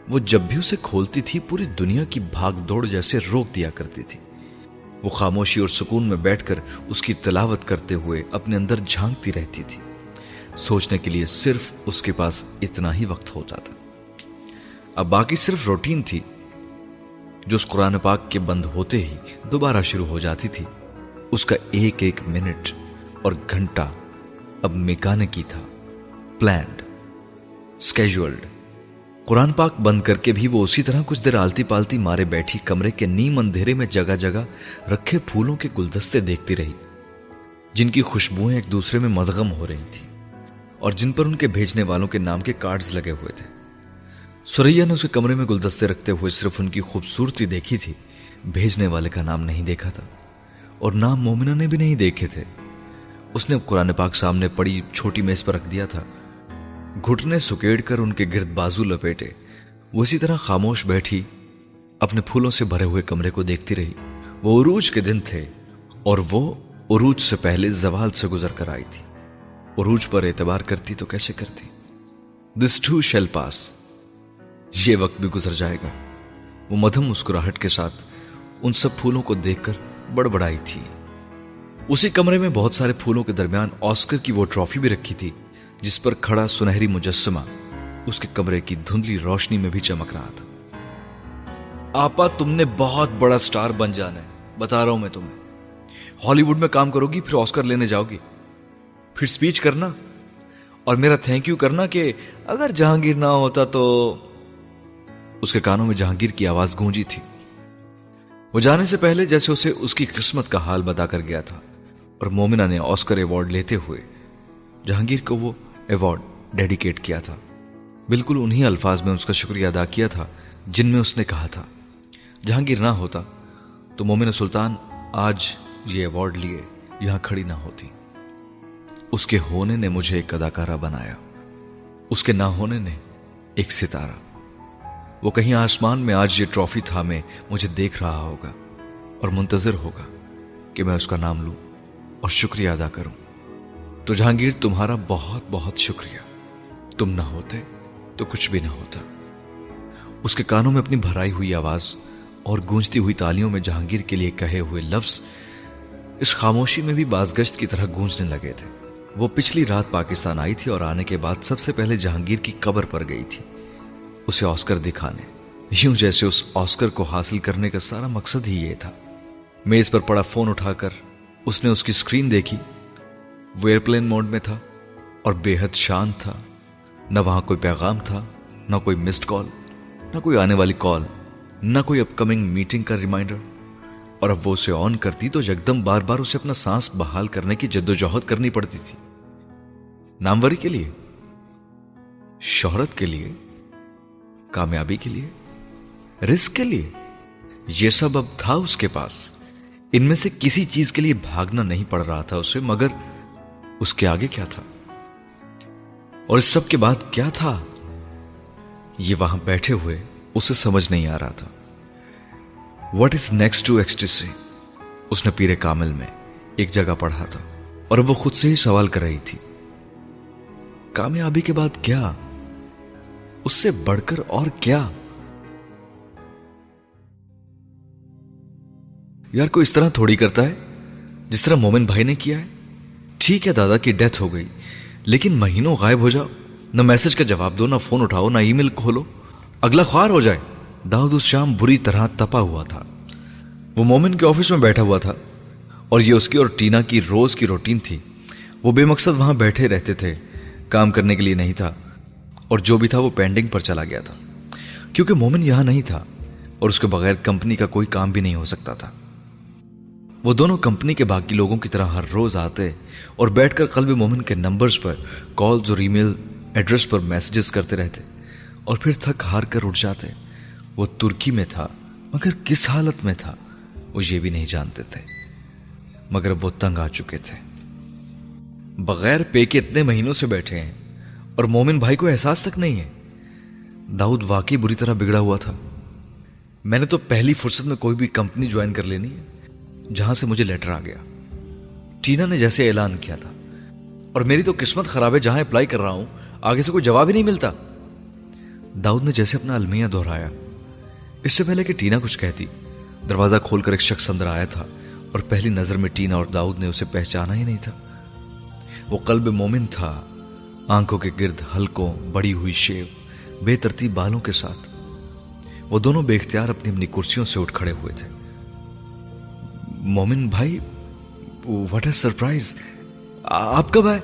وہ جب بھی اسے کھولتی تھی، پوری دنیا کی بھاگ دوڑ جیسے روک دیا کرتی تھی۔ وہ خاموشی اور سکون میں بیٹھ کر اس کی تلاوت کرتے ہوئے اپنے اندر جھانکتی رہتی تھی۔ سوچنے کے لیے صرف اس کے پاس اتنا ہی وقت ہوتا تھا۔ اب باقی صرف روٹین تھی، جو اس قرآن پاک کے بند ہوتے ہی دوبارہ شروع ہو جاتی تھی۔ اس کا ایک ایک منٹ اور گھنٹہ اب میکانے کی تھا پلانڈ اسکیجولڈ قرآن پاک بند کر کے بھی وہ اسی طرح کچھ دیر آلتی پالتی مارے بیٹھی کمرے کے نیم اندھیرے میں جگہ جگہ رکھے پھولوں کے گلدستے دیکھتی رہی، جن کی خوشبوئیں ایک دوسرے میں مدغم ہو رہی تھی اور جن پر ان کے بھیجنے والوں کے نام کے کارڈز لگے ہوئے تھے۔ سوریا نے اسے کمرے میں گلدستے رکھتے ہوئے صرف ان کی خوبصورتی دیکھی تھی، بھیجنے والے کا نام نہیں دیکھا تھا، اور نام مومنہ نے بھی نہیں دیکھے تھے۔ اس نے قرآن پاک سامنے پڑی چھوٹی میز پر رکھ دیا تھا۔ گھٹنے سکیڑ کر ان کے گرد بازو لپیٹے۔ وہ اسی طرح خاموش بیٹھی، اپنے پھولوں سے بھرے ہوئے کمرے کو دیکھتی رہی۔ وہ عروج کے دن تھے اور وہ عروج سے پہلے زوال سے گزر کر آئی تھی۔ عروج پر اعتبار کرتی تو کیسے کرتی؟ دس ٹو شیل پاس یہ وقت بھی گزر جائے گا۔ وہ مدھم مسکراہٹ کے ساتھ ان سب پھولوں کو دیکھ کر بڑبڑائی تھی۔ اسی کمرے میں بہت سارے پھولوں کے درمیان آسکر کی وہ ٹرافی بھی رکھی تھی، جس پر کھڑا سنہری مجسمہ اس کے کمرے کی دھندلی روشنی میں بھی چمک رہا تھا۔ آپا، تم نے بہت بڑا سٹار بن جانا ہے، بتا رہا ہوں میں تمہیں۔ ہالی ووڈ میں کام کرو گی پھر آسکر لینے جاؤ گی پھر سپیچ کرنا۔ اور میرا تھینک یو کرنا کہ اگر جہانگیر نہ ہوتا تو اس کے کانوں میں جہانگیر کی آواز گونجی تھی۔ وہ جانے سے پہلے جیسے اسے اس کی قسمت کا حال بتا کر گیا تھا۔ اور مومنہ نے آسکر ایوارڈ لیتے ہوئے جہانگیر کو وہ ایوارڈ ڈیڈیکیٹ کیا تھا۔ بالکل انہی الفاظ میں اس کا شکریہ ادا کیا تھا جن میں اس نے کہا تھا، جہانگیر نہ ہوتا تو مومن سلطان آج یہ ایوارڈ لیے یہاں کھڑی نہ ہوتی۔ اس کے ہونے نے مجھے ایک اداکارہ بنایا، اس کے نہ ہونے نے ایک ستارہ۔ وہ کہیں آسمان میں آج یہ ٹرافی تھا میں مجھے دیکھ رہا ہوگا اور منتظر ہوگا کہ میں اس کا نام لوں۔ اور شکریہ ادا کروں۔ تو جہانگیر، تمہارا بہت بہت شکریہ۔ تم نہ ہوتے تو کچھ بھی نہ ہوتا۔ اس کے کانوں میں اپنی بھرائی ہوئی آواز اور گونجتی ہوئی تالیوں میں جہانگیر کے لیے کہے ہوئے لفظ اس خاموشی میں بھی بازگشت کی طرح گونجنے لگے تھے۔ وہ پچھلی رات پاکستان آئی تھی اور آنے کے بعد سب سے پہلے جہانگیر کی قبر پر گئی تھی۔ اسے آسکر دکھانے، یوں جیسے اس آسکر کو حاصل کرنے کا سارا مقصد ہی یہ تھا۔ میز پر پڑا فون اٹھا کر اس نے اس کی سکرین دیکھی۔ وہ ایئرپلین موڈ میں تھا اور بے حد شانت تھا۔ نہ وہاں کوئی پیغام تھا، نہ کوئی مسڈ کال نہ کوئی آنے والی کال نہ کوئی اپ کمنگ میٹنگ کا ریمائنڈر اور اب وہ اسے آن کرتی تو یکدم بار بار اسے اپنا سانس بحال کرنے کی جد و جہد کرنی پڑتی تھی۔ ناموری کے لیے، شہرت کے لیے، کامیابی کے لیے رسک کے لیے، یہ سب اب تھا اس کے پاس۔ ان میں سے کسی چیز کے لیے بھاگنا نہیں پڑ رہا تھا اسے، مگر اس کے آگے کیا تھا؟ اور اس سب کے بعد کیا تھا؟ یہ وہاں بیٹھے ہوئے اسے سمجھ نہیں آ رہا تھا۔ What is next to extra اس نے پیرے کامل میں ایک جگہ پڑھا تھا اور وہ خود سے ہی سوال کر رہی تھی، کامیابی کے بعد کیا؟ اس سے بڑھ کر اور کیا؟ یار کوئی اس طرح تھوڑی کرتا ہے؟ جس طرح مومن بھائی نے کیا ہے؟ ٹھیک ہے دادا کی ڈیتھ ہو گئی، لیکن مہینوں غائب ہو جاؤ، نہ میسج کا جواب دو، نہ فون اٹھاؤ، نہ ای میل کھولو۔ اگلا خوار ہو جائے۔ داؤد اس شام بری طرح تپا ہوا تھا۔ وہ مومن کے آفس میں بیٹھا ہوا تھا۔ اور یہ اس کی اور ٹینا کی روز کی روٹین تھی۔ وہ بے مقصد وہاں بیٹھے رہتے تھے۔ کام کرنے کے لیے نہیں تھا۔ اور جو بھی تھا وہ پینڈنگ پر چلا گیا تھا۔ کیونکہ مومن یہاں نہیں تھا۔ اور اس کے بغیر کمپنی کا کوئی کام بھی نہیں ہو سکتا تھا۔ وہ دونوں کمپنی کے باقی لوگوں کی طرح ہر روز آتے اور بیٹھ کر قلب مومن کے نمبرز پر کالز اور ای میل ایڈریس پر میسجز کرتے رہتے اور پھر تھک ہار کر اٹھ جاتے۔ وہ ترکی میں تھا، مگر کس حالت میں تھا؟ وہ یہ بھی نہیں جانتے تھے، مگر وہ تنگ آ چکے تھے۔ بغیر پے کے اتنے مہینوں سے بیٹھے ہیں اور مومن بھائی کو احساس تک نہیں ہے۔ داؤد واقعی بری طرح بگڑا ہوا تھا۔ میں نے تو پہلی فرصت میں کوئی بھی کمپنی جوائن کر لینی ہے۔ جہاں سے مجھے لیٹر آ گیا۔ ٹینا نے جیسے اعلان کیا تھا۔ اور میری تو قسمت خراب ہے جہاں اپلائی کر رہا ہوں، آگے سے کوئی جواب ہی نہیں ملتا۔ داؤد نے جیسے اپنا المیہ دہرایا۔ اس سے پہلے کہ ٹینا کچھ کہتی، دروازہ کھول کر ایک شخص اندر آیا تھا اور پہلی نظر میں ٹینا اور داؤد نے اسے پہچانا ہی نہیں تھا۔ وہ قلب مومن تھا، آنکھوں کے گرد ہلکوں، بڑی ہوئی شیو بے ترتیب بالوں کے ساتھ۔ وہ دونوں بے اختیار اپنی اپنی کرسیوں سے اٹھ کھڑے ہوئے تھے۔ مومن بھائی واٹ از سرپرائز آپ کب آئے؟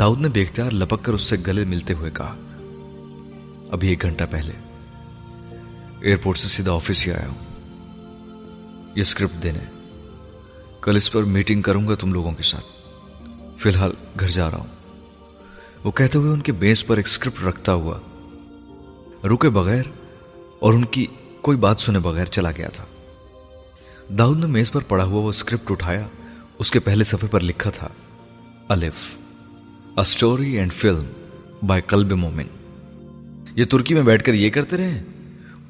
داؤد نے بے اختیار لپک کر اس سے گلے ملتے ہوئے کہا، ابھی ایک گھنٹہ پہلے۔ ایئرپورٹ سے سیدھا آفس ہی آیا ہوں۔ یہ اسکرپٹ دینے۔ کل اس پر میٹنگ کروں گا تم لوگوں کے ساتھ۔ فی الحال گھر جا رہا ہوں۔ وہ کہتے ہوئے ان کے بیس پر ایک اسکرپٹ رکھتا ہوا رکے بغیر اور ان کی کوئی بات سنے بغیر چلا گیا تھا۔ داؤد نے میز پر پڑا ہوا وہ اسکرپٹ اٹھایا، اس کے پہلے صفحے پر لکھا تھا، Alif story and film by Qalb Momin. یہ ترکی میں بیٹھ کر یہ کرتے رہے؟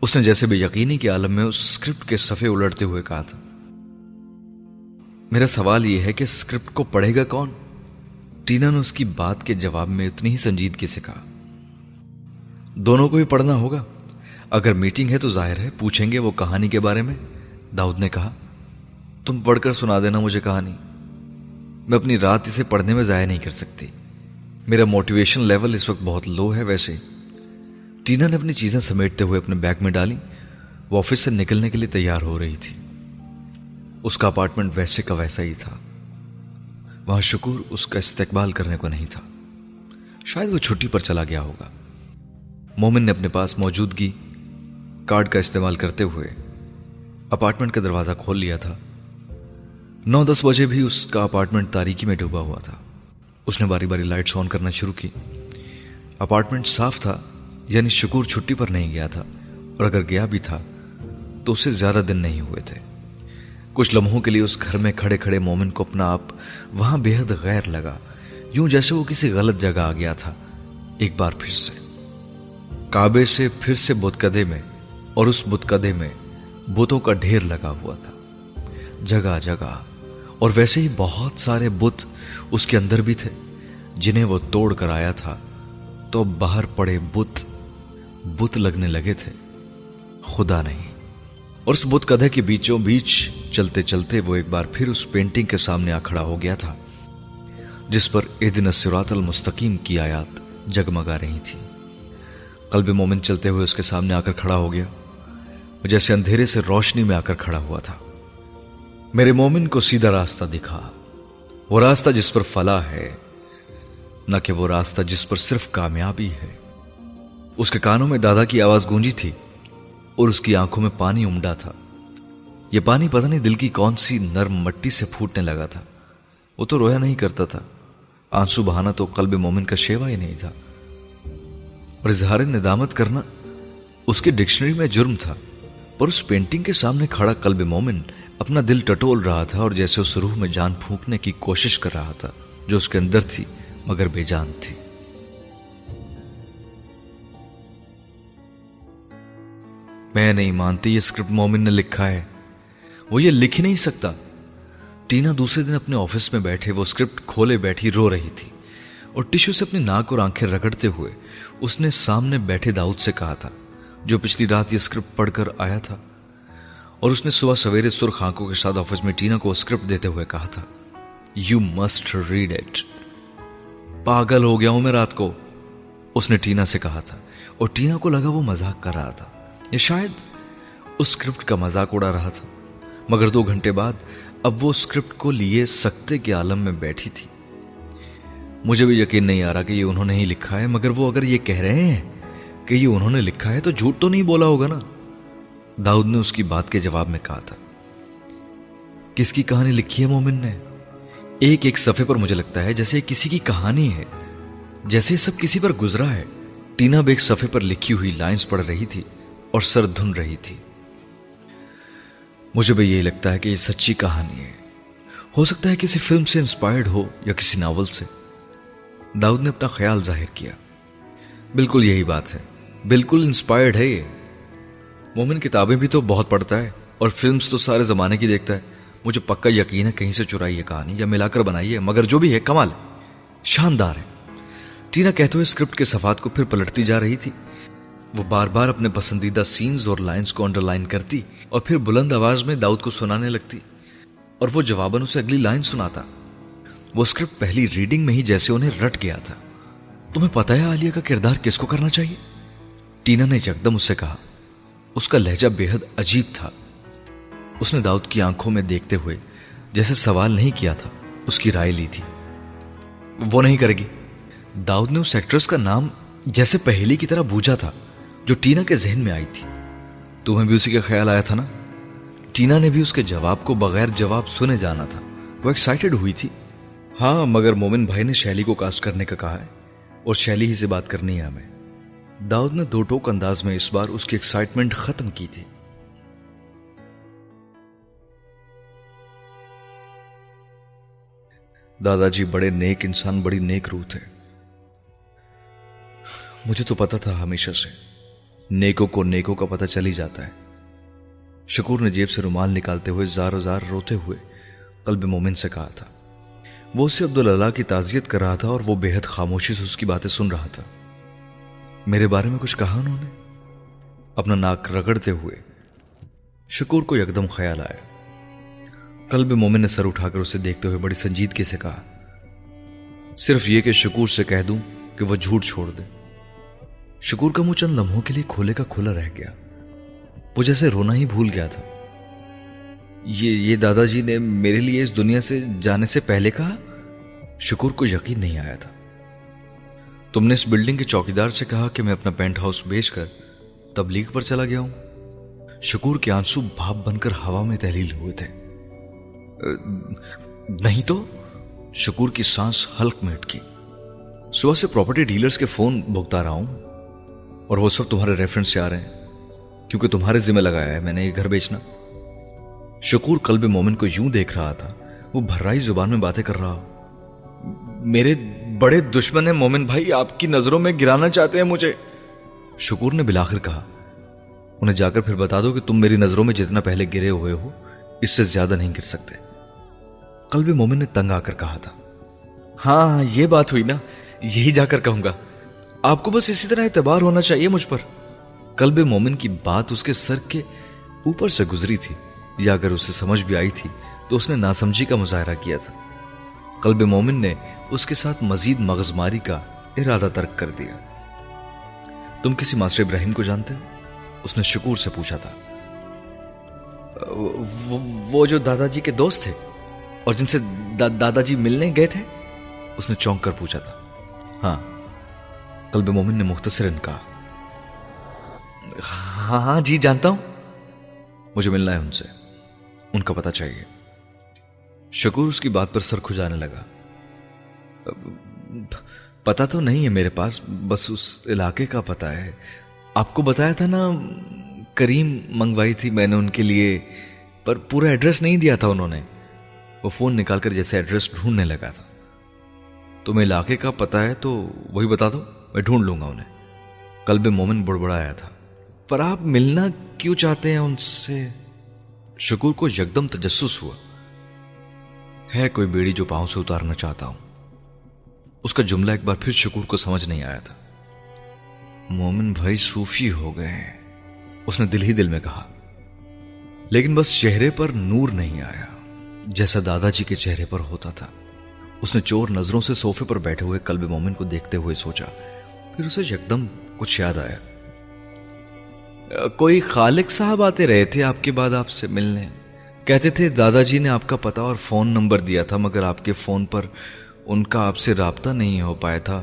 اس نے جیسے بے یقینی کے عالم میں اس اسکرپٹ کے صفحے الٹتے ہوئے کہا تھا۔ میرا سوال یہ ہے کہ اسکرپٹ کو پڑھے گا کون؟ ٹینا نے اس کی بات کے جواب میں اتنی ہی سنجیدگی سے کہا۔ دونوں کو بھی پڑھنا ہوگا۔ اگر میٹنگ ہے تو ظاہر ہے، پوچھیں گے وہ کہانی کے بارے میں۔ داؤد نے کہا، تم پڑھ کر سنا دینا مجھے کہانی۔ میں اپنی رات اسے پڑھنے میں ضائع نہیں کر سکتی۔ میرا موٹیویشن لیول اس وقت بہت لو ہے ویسے۔ ٹینا نے اپنی چیزیں سمیٹتے ہوئے اپنے بیگ میں ڈالی۔ وہ آفس سے نکلنے کے لیے تیار ہو رہی تھی۔ اس کا اپارٹمنٹ ویسے کا ویسا ہی تھا۔ وہاں شکور اس کا استقبال کرنے کو نہیں تھا۔ شاید وہ چھٹی پر چلا گیا ہوگا۔ مومن نے اپنے پاس موجودگی کارڈ کا استعمال کرتے ہوئے اپارٹمنٹ کا دروازہ کھول لیا تھا۔ نو دس بجے بھی اس کا اپارٹمنٹ تاریکی میں ڈوبا ہوا تھا۔ اس نے باری باری لائٹس آن کرنا شروع کی۔ اپارٹمنٹ صاف تھا یعنی شکور چھٹی پر نہیں گیا تھا۔ اور اگر گیا بھی تھا، تو اسے زیادہ دن نہیں ہوئے تھے۔ کچھ لمحوں کے لیے اس گھر میں کھڑے کھڑے مومن کو اپنا آپ وہاں بے حد غیر لگا۔ یوں جیسے وہ کسی غلط جگہ آ گیا تھا۔ ایک بار پھر سے۔ کعبے سے پھر سے کدے میں اور اس کدے میں بتوں کا ڈھیر لگا ہوا تھا۔ جگہ جگہ، اور ویسے ہی بہت سارے بت اس کے اندر بھی تھے، جنہیں وہ توڑ کر آیا تھا۔ تو باہر پڑے بت بت لگنے لگے تھے۔ خدا نہیں۔ اور اس بت کدھے کے بیچوں بیچ چلتے چلتے وہ ایک بار پھر اس پینٹنگ کے سامنے آ کھڑا ہو گیا تھا، جس پر المستقیم کی آیات جگمگا رہی تھی۔ قلب مومن چلتے ہوئے اس کے سامنے آ کر کھڑا ہو گیا۔ جیسے اندھیرے سے روشنی میں آ کر کھڑا ہوا تھا۔ میرے مومن کو سیدھا راستہ دکھا۔ وہ راستہ جس پر فلاح ہے، نہ کہ وہ راستہ جس پر صرف کامیابی ہے۔ اس کے کانوں میں دادا کی آواز گونجی تھی اور اس کی آنکھوں میں پانی امڈا تھا۔ یہ پانی پتہ نہیں دل کی کون سی نرم مٹی سے پھوٹنے لگا تھا۔ وہ تو رویا نہیں کرتا تھا۔ آنسو بہانا تو قلب مومن کا شیوا ہی نہیں تھا۔ اور اظہار ندامت کرنا اس کی ڈکشنری میں جرم تھا۔ پر اس پینٹنگ کے سامنے کھڑا قلب مومن اپنا دل ٹٹول رہا تھا اور جیسے اس روح میں جان پھونکنے کی کوشش کر رہا تھا جو اس کے اندر تھی، مگر بے جان تھی۔ میں نہیں مانتی یہ اسکرپٹ مومن نے لکھا ہے۔ وہ یہ لکھ ہی نہیں سکتا۔ ٹینا دوسرے دن اپنے آفس میں بیٹھے، وہ اسکرپٹ کھولے بیٹھی رو رہی تھی اور ٹشو سے اپنی ناک اور آنکھیں رگڑتے ہوئے اس نے سامنے بیٹھے داؤد سے کہا تھا جو پچھلی رات یہ اسکرپٹ پڑھ کر آیا تھا اور اس نے صبح سویرے سرخ آنکھوں کے ساتھ آفس میں ٹینا کو اسکرپٹ دیتے ہوئے کہا تھا یو مسٹ ریڈ اٹ پاگل ہو گیا ہوں میں رات کو، اس نے ٹینا سے کہا تھا اور ٹینا کو لگا وہ مذاق کر رہا تھا، یا شاید اس اسکرپٹ کا مذاق اڑا رہا تھا، مگر دو گھنٹے بعد اب وہ اسکرپٹ کو لیے سکتے کے عالم میں بیٹھی تھی۔ مجھے بھی یقین نہیں آ رہا کہ یہ انہوں نے ہی لکھا ہے، مگر وہ اگر یہ کہہ رہے ہیں کہ یہ انہوں نے لکھا ہے تو جھوٹ تو نہیں بولا ہوگا نا؟ داؤد نے اس کی بات کے جواب میں کہا تھا۔ کس کی کہانی لکھی ہے مومن نے؟ ایک ایک صفحے پر مجھے لگتا ہے جیسے کسی کی کہانی ہے۔ جیسے سب کسی پر گزرا ہے۔ ٹینا ایک صفحے پر لکھی ہوئی لائنز پڑھ رہی تھی اور سر دھن رہی تھی۔ مجھے بھی یہی لگتا ہے کہ یہ سچی کہانی ہے۔ ہو سکتا ہے کسی فلم سے انسپائرڈ ہو یا کسی ناول سے۔ داؤد نے اپنا خیال ظاہر کیا۔ بالکل یہی بات ہے۔ بالکل انسپائرڈ ہے یہ۔ مومن کتابیں بھی تو بہت پڑھتا ہے اور فلمز تو سارے زمانے کی دیکھتا ہے۔ مجھے پکا یقین ہے کہیں سے چرائی ہے کہانی یا ملا کر بنائی ہے، مگر جو بھی ہے، کمال ہے۔ شاندار ہے۔ ٹینا کہتے ہوئے اسکرپٹ کے صفات کو پھر پلٹتی جا رہی تھی۔ وہ بار بار اپنے پسندیدہ سینز اور لائنز کو انڈر لائن کرتی اور پھر بلند آواز میں داؤد کو سنانے لگتی اور وہ جواباً اسے اگلی لائن سناتا۔ وہ اسکرپٹ پہلی ریڈنگ میں ہی جیسے انہیں رٹ گیا تھا۔ تمہیں پتا ہے آلیا کا کردار کس کو کرنا چاہیے؟ ٹینا نے یکدم اس سے کہا، اس کا لہجہ بے حد عجیب تھا۔ اس نے داؤد کی آنکھوں میں دیکھتے ہوئے جیسے سوال نہیں کیا تھا، اس کی رائے لی تھی۔ وہ نہیں کرے گی۔ داؤد نے اس ایکٹریس کا نام جیسے پہلی کی طرح بوجھا تھا، جو ٹینا کے ذہن میں آئی تھی۔ تمہیں بھی اسی کا خیال آیا تھا نا؟ ٹینا نے بھی اس کے جواب کو بغیر جواب سنے جانا تھا۔ وہ ایکسائٹڈ ہوئی تھی۔ ہاں مگر مومن بھائی نے شیلی کو کاسٹ کرنے کا کہا ہے اور شیلی ہی سے بات کرنی ہے ہمیں۔ داؤد نے دو ٹوک انداز میں اس بار اس کی ایکسائٹمنٹ ختم کی تھی۔ دادا جی بڑے نیک انسان، بڑی نیک روح تھے۔ مجھے تو پتا تھا ہمیشہ سے، نیکوں کو نیکوں کا پتہ چل ہی جاتا ہے۔ شکور نے جیب سے رومال نکالتے ہوئے زار زار روتے ہوئے قلب مومن سے کہا تھا۔ وہ اسے عبداللہ کی تعزیت کر رہا تھا اور وہ بے حد خاموشی سے اس کی باتیں سن رہا تھا۔ میرے بارے میں کچھ کہا انہوں نے؟ اپنا ناک رگڑتے ہوئے شکور کو یکدم خیال آیا۔ قلب مومن نے سر اٹھا کر اسے دیکھتے ہوئے بڑی سنجیدگی سے کہا، صرف یہ کہ شکور سے کہہ دوں کہ وہ جھوٹ چھوڑ دے۔ شکور کا منہ چند لمحوں کے لیے کھولے کا کھلا رہ گیا۔ وہ جیسے رونا ہی بھول گیا تھا۔ یہ یہ دادا جی نے میرے لیے اس دنیا سے جانے سے پہلے کہا؟ شکور کو یقین نہیں آیا تھا۔ تم نے اس بلڈنگ کے چوکیدار سے کہا کہ میں اپنا پینٹ ہاؤس بیچ کر تبلیغ پر چلا گیا ہوں۔ شکور کے آنسو بھاپ بن کر ہوا میں تحلیل ہوئے تھے۔ نہیں تو؟ شکور کی سانس ہلک میں اٹکی۔ صبح سے پراپرٹی ڈیلرز کے فون بھگتا رہا ہوں اور وہ سب تمہارے ریفرنس سے آ رہے ہیں، کیونکہ تمہارے ذمہ لگایا ہے میں نے یہ گھر بیچنا۔ شکور قلب مومن کو یوں دیکھ رہا تھا، وہ بھرائی زبان میں باتیں کر رہا۔ میرے بڑے دشمن ہیں مومن بھائی، آپ کی نظروں میں گرانا چاہتے ہیں مجھے۔ شکور نے بلاخر کہا، انہیں جا کر پھر بتا دو کہ تم میری نظروں میں جتنا پہلے گرے ہوئے ہو، اس سے زیادہ نہیں گر سکتے۔ قلب مومن نے تنگ آ کر کہا تھا ہاں،, ہاں یہ بات ہوئی نا، یہی جا کر کہوں گا۔ آپ کو بس اسی طرح اعتبار ہونا چاہیے مجھ پر۔ قلب مومن کی بات اس کے سر کے اوپر سے گزری تھی، یا اگر اسے سمجھ بھی آئی تھی، تو اس نے ناسمجھی کا مظاہرہ کیا تھا۔ قلب مومن نے اس کے ساتھ مزید مغزماری کا ارادہ ترک کر دیا۔ تم کسی ماسٹر ابراہیم کو جانتے ہو؟ اس نے شکور سے پوچھا تھا۔ وہ جو دادا جی کے دوست تھے اور جن سے دادا جی ملنے گئے تھے؟ اس نے چونک کر پوچھا تھا۔ ہاں قلب مومن نے مختصر ان کہا ہاں ہاں جی جانتا ہوں۔ مجھے ملنا ہے ان سے۔ ان کا پتا چاہیے۔ شکور اس کی بات پر سر کھجانے لگا۔ پتا تو نہیں ہے میرے پاس، بس اس علاقے کا پتا ہے۔ آپ کو بتایا تھا نا، کریم منگوائی تھی میں نے ان کے لیے، پر پورا ایڈریس نہیں دیا تھا انہوں نے۔ وہ فون نکال کر جیسے ایڈریس ڈھونڈنے لگا تھا۔ تمہیں علاقے کا پتا ہے تو وہی بتا دو، میں ڈھونڈ لوں گا انہیں۔ کلب مومن بڑبڑا آیا تھا۔ پر آپ ملنا کیوں چاہتے ہیں ان سے؟ شکور کو یکدم تجسس ہوا۔ ہے کوئی بیڑی جو پاؤں سے اتارنا چاہتا ہوں۔ اس کا جملہ ایک بار پھر شکور کو سمجھ نہیں آیا تھا۔ مومن بھائی صوفی ہو گئے ہیں، اس نے دل ہی دل میں کہا۔ لیکن بس چہرے پر نور نہیں آیا، جیسا دادا جی کے چہرے پر ہوتا تھا۔ اس نے چور نظروں سے سوفے پر بیٹھے ہوئے کلب مومن کو دیکھتے ہوئے سوچا۔ پھر اسے یکدم کچھ یاد آیا۔ کوئی خالق صاحب آتے رہے تھے آپ کے بعد آپ سے ملنے؟ کہتے تھے دادا جی نے آپ کا پتا اور فون نمبر دیا تھا، مگر آپ کے فون پر ان کا آپ سے رابطہ نہیں ہو پایا تھا۔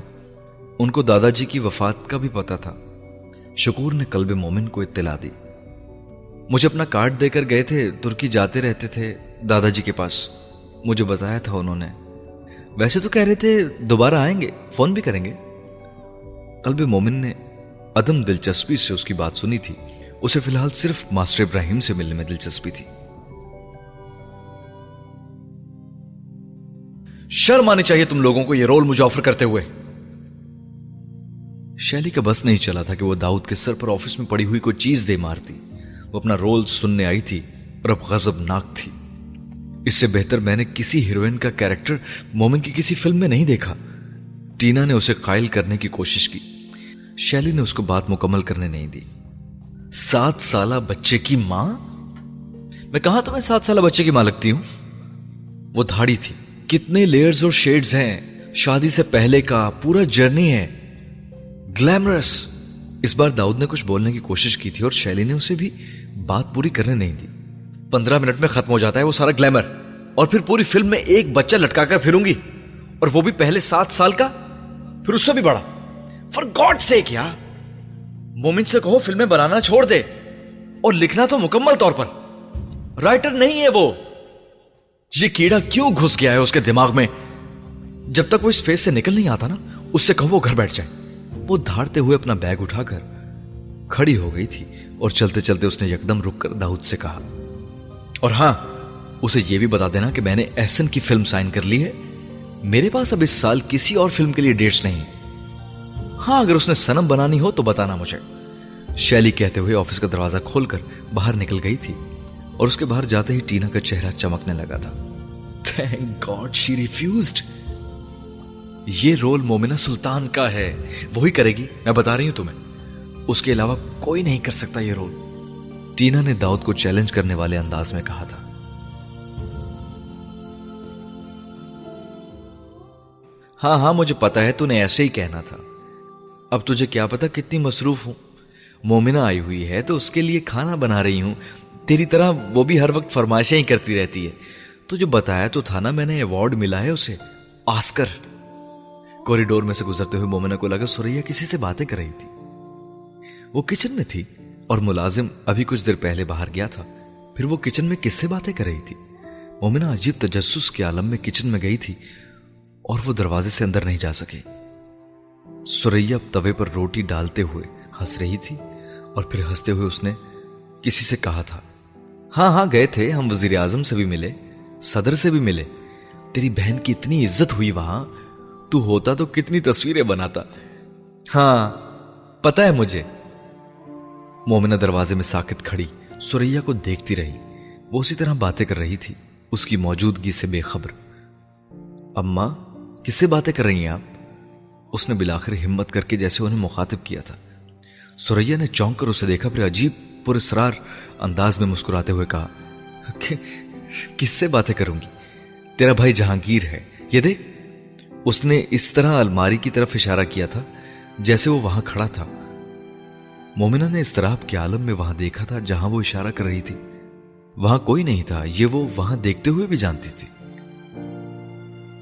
ان کو دادا جی کی وفات کا بھی پتا تھا۔ شکور نے کلب مومن کو اطلاع دی۔ مجھے اپنا کارڈ دے کر گئے تھے، ترکی جاتے رہتے تھے دادا جی کے پاس۔ مجھے بتایا تھا انہوں نے۔ ویسے تو کہہ رہے تھے دوبارہ آئیں گے، فون بھی کریں گے۔ قلب مومن نے عدم دلچسپی سے اس کی بات سنی تھی۔ اسے فی الحال صرف ماسٹر ابراہیم سے ملنے میں دلچسپی تھی۔ شرم آنی چاہیے تم لوگوں کو یہ رول مجھے آفر کرتے ہوئے۔ شیلی کا بس نہیں چلا تھا کہ وہ داؤد کے سر پر آفس میں پڑی ہوئی کوئی چیز دے مارتی۔ وہ اپنا رول سننے آئی تھی اور اب غزب ناک تھی۔ اس سے بہتر میں نے کسی ہیروئن کا کیریکٹر مومن کی کسی فلم میں نہیں دیکھا۔ ٹینا نے اسے قائل کرنے کی کوشش کی۔ شیلی نے اس کو بات مکمل کرنے نہیں دی۔ سات سالہ بچے کی ماں؟ میں کہا تو میں سات سالہ بچے کی ماں لگتی ہوں؟ وہ دھاڑی تھی۔ کتنے لیئرز اور شیڈز ہیں۔ شادی سے پہلے کا پورا جرنی ہے۔ گلیمرس اس بار داؤد نے کچھ بولنے کی کوشش کی تھی اور شیلی نے اسے بھی بات پوری کرنے نہیں دی۔ پندرہ منٹ میں ختم ہو جاتا ہے وہ سارا گلیمر اور پھر پوری فلم میں ایک بچہ لٹکا کر پھروں گی۔ اور وہ بھی پہلے سات سال کا۔ پھر اس سے بھی بڑا۔ فار گاڈ سے کیا مومن سے کہو فلمیں بنانا چھوڑ دے۔ اور لکھنا تو مکمل طور پر۔ رائٹر نہیں ہے وہ۔ یہ کیڑا کیوں گھس گیا ہے اس کے دماغ میں؟ جب تک وہ اس فیس سے نکل نہیں آتا نا، اس سے کہو وہ گھر بیٹھ جائے۔ وہ دھاڑتے ہوئے اپنا بیگ اٹھا کر کھڑی ہو گئی تھی اور چلتے چلتے اس نے یکدم رک کر داؤد سے کہا، اور ہاں اسے یہ بھی بتا دینا کہ میں نے ایسن کی فلم سائن کر لی ہے۔ میرے پاس اب اس سال کسی اور فلم کے لیے ڈیٹس نہیں ہاں اگر اس نے سنم بنانی ہو تو بتانا مجھے۔ شیلی کہتے ہوئے آفس کا دروازہ کھول کر باہر نکل گئی تھی۔ اور اس کے باہر جاتے ہی ٹینا کا چہرہ چمکنے لگا تھا۔ تھینک گاڈ شی ریفیوزڈ یہ رول مومنہ سلطان کا ہے۔ وہی کرے گی۔ میں بتا رہی ہوں تمہیں۔ اس کے علاوہ کوئی نہیں کر سکتا یہ رول۔ ٹینا نے داؤد کو چیلنج کرنے والے انداز میں کہا تھا۔ ہاں ہاں مجھے پتا ہے تو نے ایسے ہی کہنا تھا۔ اب تجھے کیا پتا کتنی مصروف ہوں۔ مومنا آئی ہوئی ہے تو اس کے لیے کھانا بنا رہی ہوں۔ تیری طرح وہ بھی ہر وقت فرمائشیں ہی کرتی رہتی ہے۔ تو جو بتایا تو تھا نا میں نے ایوارڈ ملا ہے اسے آسکر کوریڈور میں سے گزرتے ہوئے مومنا کو لگا سوریا کسی سے باتیں کر رہی تھی۔ وہ کچن میں تھی اور ملازم ابھی کچھ دیر پہلے باہر گیا تھا۔ پھر وہ کچن میں کس سے باتیں کر رہی تھی؟ مومنا عجیب تجسس کے عالم میں کچن میں گئی تھی اور وہ دروازے سے اندر نہیں جا سکے۔ سوریا توے پر روٹی ڈالتے ہوئے ہنس رہی تھی اور پھر ہنستے ہوئے اس نے کسی سے کہا تھا ہاں ہاں گئے تھے، ہم وزیر اعظم سے بھی ملے، صدر سے بھی ملے۔ تیری بہن کی اتنی عزت ہوئی وہاں، تو ہوتا تو کتنی تصویریں بناتا۔ ہاں پتا ہے مجھے۔ مومنہ دروازے میں ساکت کھڑی سوریا کو دیکھتی رہی۔ وہ اسی طرح باتیں کر رہی تھی، اس کی موجودگی سے بے خبر۔ اما کس سے باتیں کر رہی ہیں آپ؟ اس نے بلاخر ہمت کر کے جیسے انہیں مخاطب کیا تھا۔ سوریا نے چونک کر اسے دیکھا، پھر عجیب پر اسرار انداز میں مسکراتے ہوئے کہا کس سے باتیں کروں گی؟ تیرا بھائی جہانگیر ہے، یہ دیکھ۔ اس نے اس طرح الماری کی طرف اشارہ کیا تھا جیسے وہ وہاں کھڑا تھا۔ مومنہ نے اس طرح کے عالم میں وہاں دیکھا تھا جہاں وہ اشارہ کر رہی تھی۔ وہاں کوئی نہیں تھا، یہ وہ وہاں دیکھتے ہوئے بھی جانتی تھی۔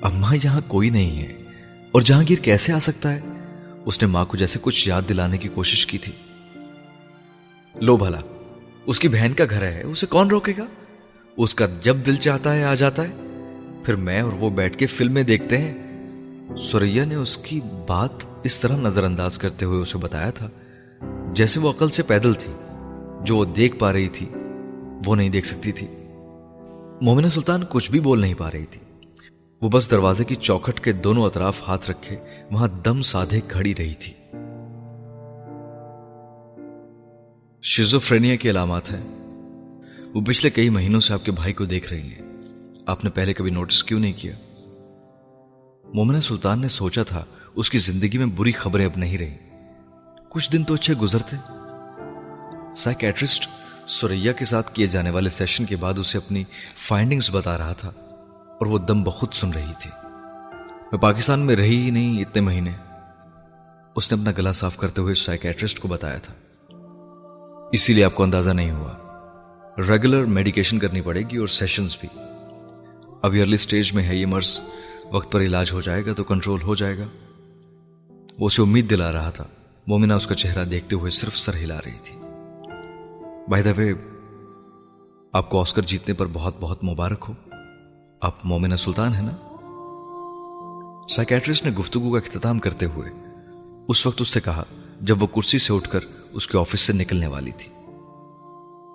اماں یہاں کوئی نہیں ہے، اور جہانگیر کیسے آ سکتا ہے؟ اس نے ماں کو جیسے کچھ یاد دلانے کی کوشش کی تھی۔ لو بھلا اس کی بہن کا گھر ہے، اسے کون روکے گا؟ اس کا جب دل چاہتا ہے، آ جاتا ہے۔ پھر میں اور وہ بیٹھ کے فلمیں دیکھتے ہیں۔ سوریا نے اس کی بات اس طرح نظر انداز کرتے ہوئے اسے بتایا تھا، جیسے وہ عقل سے پیدل تھی۔ جو وہ دیکھ پا رہی تھی، وہ نہیں دیکھ سکتی تھی۔ مومنہ سلطان کچھ بھی بول نہیں پا رہی تھی۔ وہ بس دروازے کی چوکھٹ کے دونوں اطراف ہاتھ رکھے، وہاں دم سادھے کھڑی رہی تھی۔ شیزوفرینیا کے علامات ہیں۔ وہ پچھلے کئی مہینوں سے آپ کے بھائی کو دیکھ رہی ہیں۔ آپ نے پہلے کبھی نوٹس کیوں نہیں کیا؟ مومنہ سلطان نے سوچا تھا اس کی زندگی میں بری خبریں اب نہیں رہی کچھ دن تو اچھے گزرتے۔ سائکیٹرسٹ سوریا کے ساتھ کیے جانے والے سیشن کے بعد اسے اپنی فائنڈنگز بتا رہا تھا اور وہ دم بخود سن رہی تھی۔ میں پاکستان میں رہی ہی نہیں اتنے مہینے۔ اس نے اپنا گلا صاف کرتے ہوئے سائکیٹرسٹ کو بتایا تھا۔ اسی لیے آپ کو اندازہ نہیں ہوا۔ ریگولر میڈیکیشن کرنی پڑے گی اور سیشنز بھی۔ اب ارلی سٹیج میں ہے یہ مرض۔ وقت پر علاج ہو جائے گا تو کنٹرول ہو جائے گا۔ وہ اسے امید دلا رہا تھا۔ مومنہ اس کا چہرہ دیکھتے ہوئے صرف سر ہلا رہی تھی۔ بائی دا وے آپ کو آسکر جیتنے پر بہت بہت مبارک ہو۔ آپ مومنہ سلطان ہے نا؟ سائکیٹرسٹ نے گفتگو کا اختتام کرتے ہوئے اس وقت اس سے کہا، جب وہ کرسی سے اٹھ کر اس کے آفس سے نکلنے والی تھی۔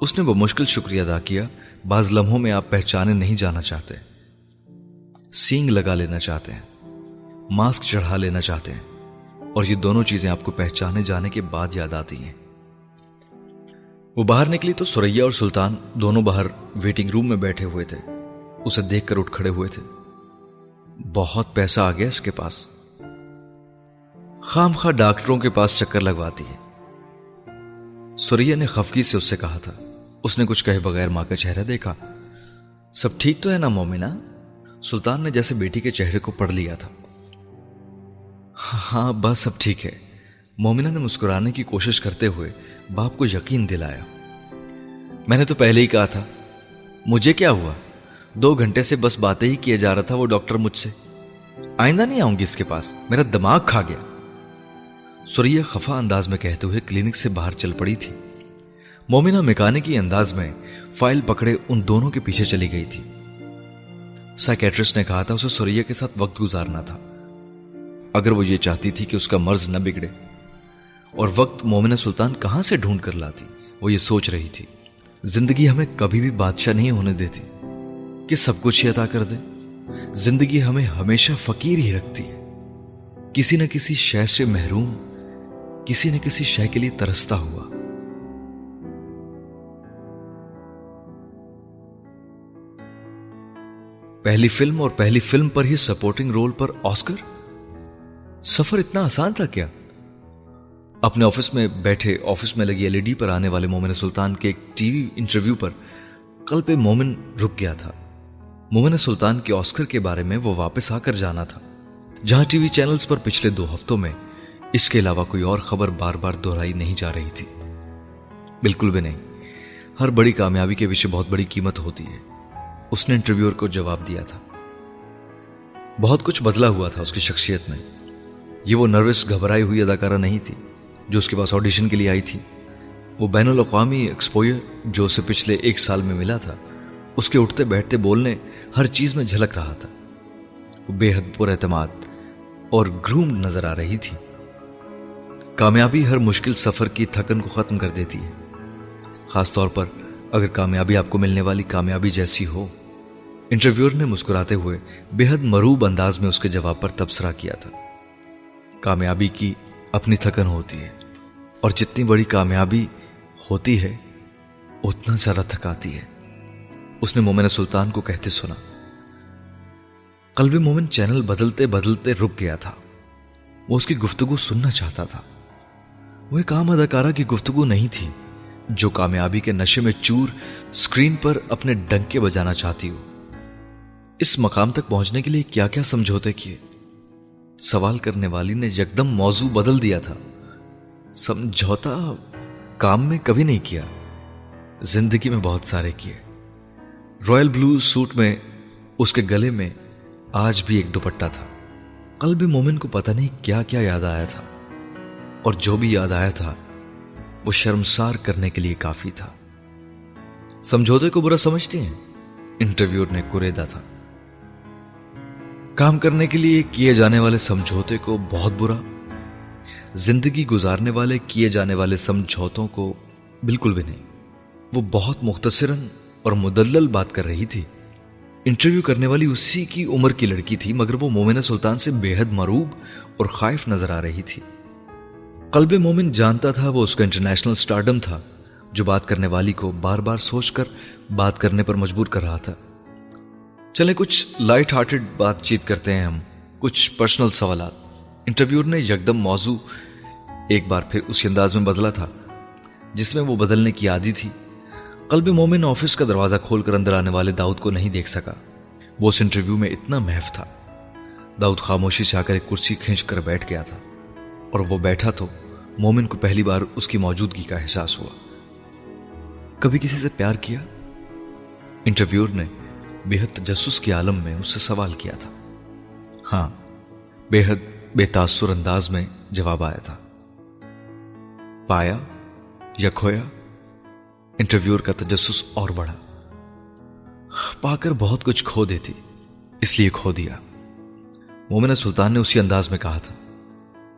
اس نے وہ مشکل شکریہ ادا کیا، بعض لمحوں میں آپ پہچانے نہیں جانا چاہتے۔ سینگ لگا لینا چاہتے ہیں، ماسک چڑھا لینا چاہتے ہیں، اور یہ دونوں چیزیں آپ کو پہچانے جانے کے بعد یاد آتی ہیں۔ وہ باہر نکلی تو سوریا اور سلطان دونوں باہر ویٹنگ روم میں بیٹھے ہوئے تھے۔ اسے دیکھ کر اٹھ کھڑے ہوئے تھے۔ بہت پیسہ آ گیا اس کے پاس۔ خام خواہ ڈاکٹروں کے پاس چکر لگواتی ہے۔ سوریا نے خفگی سے اس سے کہا تھا۔ اس نے کچھ کہے بغیر ماں کا چہرہ دیکھا۔ سب ٹھیک تو ہے نا مومنہ؟ سلطان نے جیسے بیٹی کے چہرے کو پڑھ لیا تھا۔ ہاں بس سب ٹھیک ہے۔ مومنہ نے مسکرانے کی کوشش کرتے ہوئے باپ کو یقین دلایا۔ میں نے تو پہلے ہی کہا تھا۔ مجھے کیا ہوا؟ دو گھنٹے سے بس باتیں ہی کیا جا رہا تھا وہ ڈاکٹر مجھ سے۔ آئندہ نہیں آؤں گی اس کے پاس۔ میرا دماغ کھا گیا۔ سوریا خفا انداز میں کہتے ہوئے کلینک سے باہر چل پڑی تھی۔ مومنہ مکانے کی انداز میں فائل پکڑے ان دونوں کے پیچھے چلی گئی تھی۔ سائکیٹرسٹ نے کہا تھا اسے سوریا کے ساتھ وقت گزارنا تھا۔ اگر وہ یہ چاہتی تھی کہ اس کا مرض نہ بگڑے۔ اور وقت مومنہ سلطان کہاں سے ڈھونڈ کر لاتی؟ وہ یہ سوچ رہی تھی۔ زندگی ہمیں کبھی بھی بادشاہ نہیں ہونے دیتی کہ سب کچھ ہی عطا کر دے۔ زندگی ہمیں ہمیشہ فقیر ہی رکھتی ہے۔ کسی نہ کسی شے سے محروم کسی نہ کسی شے کے لیے ترستا ہوا۔ پہلی فلم اور پہلی فلم پر ہی سپورٹنگ رول پر آسکر سفر اتنا آسان تھا کیا؟ اپنے آفس میں بیٹھے آفس میں لگی ایل ای ڈی پر آنے والے مومن سلطان کے ایک ٹی وی انٹرویو پر کل پہ مومن رک گیا تھا۔ مومن سلطان کے آسکر کے بارے میں وہ واپس آ کر جانا تھا۔ جہاں ٹی وی چینلز پر پچھلے دو ہفتوں میں اس کے علاوہ کوئی اور خبر بار بار دہرائی نہیں جا رہی تھی۔ بالکل بھی نہیں۔ ہر بڑی کامیابی کے پیچھے بہت بڑی قیمت ہوتی ہے۔ اس نے انٹرویور کو جواب دیا تھا۔ بہت کچھ بدلا ہوا تھا اس کی شخصیت میں۔ یہ وہ نروس گھبرائی ہوئی اداکارہ نہیں تھی جو اس کے پاس آڈیشن کے لیے آئی تھی۔ وہ بین الاقوامی ایکسپوئر جو اسے پچھلے ایک سال میں ملا تھا، اس کے اٹھتے بیٹھتے بولنے ہر چیز میں جھلک رہا تھا۔ وہ بے حد پر اعتماد اور گروم نظر آ رہی تھی۔ کامیابی ہر مشکل سفر کی تھکن کو ختم کر دیتی ہے۔ خاص طور پر اگر کامیابی آپ کو ملنے والی کامیابی جیسی ہو۔ انٹرویور نے مسکراتے ہوئے بے حد مروب انداز میں اس کے جواب پر تبصرہ کیا تھا۔ کامیابی کی اپنی تھکن ہوتی ہے اور جتنی بڑی کامیابی ہوتی ہے، اتنا زیادہ تھکاتی ہے۔ اس نے مومن سلطان کو کہتے سنا، قلب مومن چینل بدلتے بدلتے رک گیا تھا۔ وہ اس کی گفتگو سننا چاہتا تھا۔ وہ ایک عام اداکارہ کی گفتگو نہیں تھی، جو کامیابی کے نشے میں چور سکرین پر اپنے ڈنکے بجانا چاہتی ہو۔ اس مقام تک پہنچنے کے لیے کیا کیا سمجھوتے کیے؟ سوال کرنے والی نے یکدم موضوع بدل دیا تھا۔ سمجھوتا کام میں کبھی نہیں کیا، زندگی میں بہت سارے کیے۔ رائل بلو سوٹ میں، اس کے گلے میں آج بھی ایک دوپٹہ تھا۔ قلب مومن کو پتہ نہیں کیا کیا یاد آیا تھا۔ اور جو بھی یاد آیا تھا، وہ شرمسار کرنے کے لیے کافی تھا۔ سمجھوتے کو برا سمجھتے ہیں۔ انٹرویور نے کوریدا تھا۔ کام کرنے کے لیے کیے جانے والے سمجھوتے کو بہت برا۔ زندگی گزارنے والے کیے جانے والے سمجھوتوں کو بالکل بھی نہیں۔ وہ بہت مختصراً اور مدلل بات کر رہی تھی۔ انٹرویو کرنے والی اسی کی عمر کی لڑکی تھی، مگر وہ مومنہ سلطان سے بے حد مروب اور خائف نظر آ رہی تھی۔ قلب مومن جانتا تھا وہ اس کا انٹرنیشنل سٹارڈم تھا جو بات کرنے والی کو بار بار سوچ کر بات کرنے پر مجبور کر رہا تھا۔ چلے کچھ لائٹ ہارٹڈ بات چیت کرتے ہیں ہم، کچھ پرسنل سوالات۔ انٹرویور نے یکدم موضوع ایک بار پھر اسی انداز میں بدلا تھا، جس میں وہ بدلنے کی عادی تھی۔ قلب مومن آفس کا دروازہ کھول کر اندر آنے والے داؤد کو نہیں دیکھ سکا۔ وہ اس انٹرویو میں اتنا محف تھا۔ داؤد خاموشی سے آ کر ایک کرسی کھینچ کر بیٹھ گیا تھا۔ اور وہ بیٹھا تو مومن کو پہلی بار اس کی موجودگی کا احساس ہوا۔ کبھی کسی سے پیار کیا؟ انٹرویور نے بے حد تجسس کے عالم میں اس سے سوال کیا تھا۔ ہاں بے حد بے تاثر انداز میں جواب آیا تھا۔ پایا یا کھویا؟ انٹرویور کا تجسس اور بڑھا۔ پا کر بہت کچھ کھو دیتی، اس لیے کھو دیا۔ مومنہ سلطان نے اسی انداز میں کہا تھا۔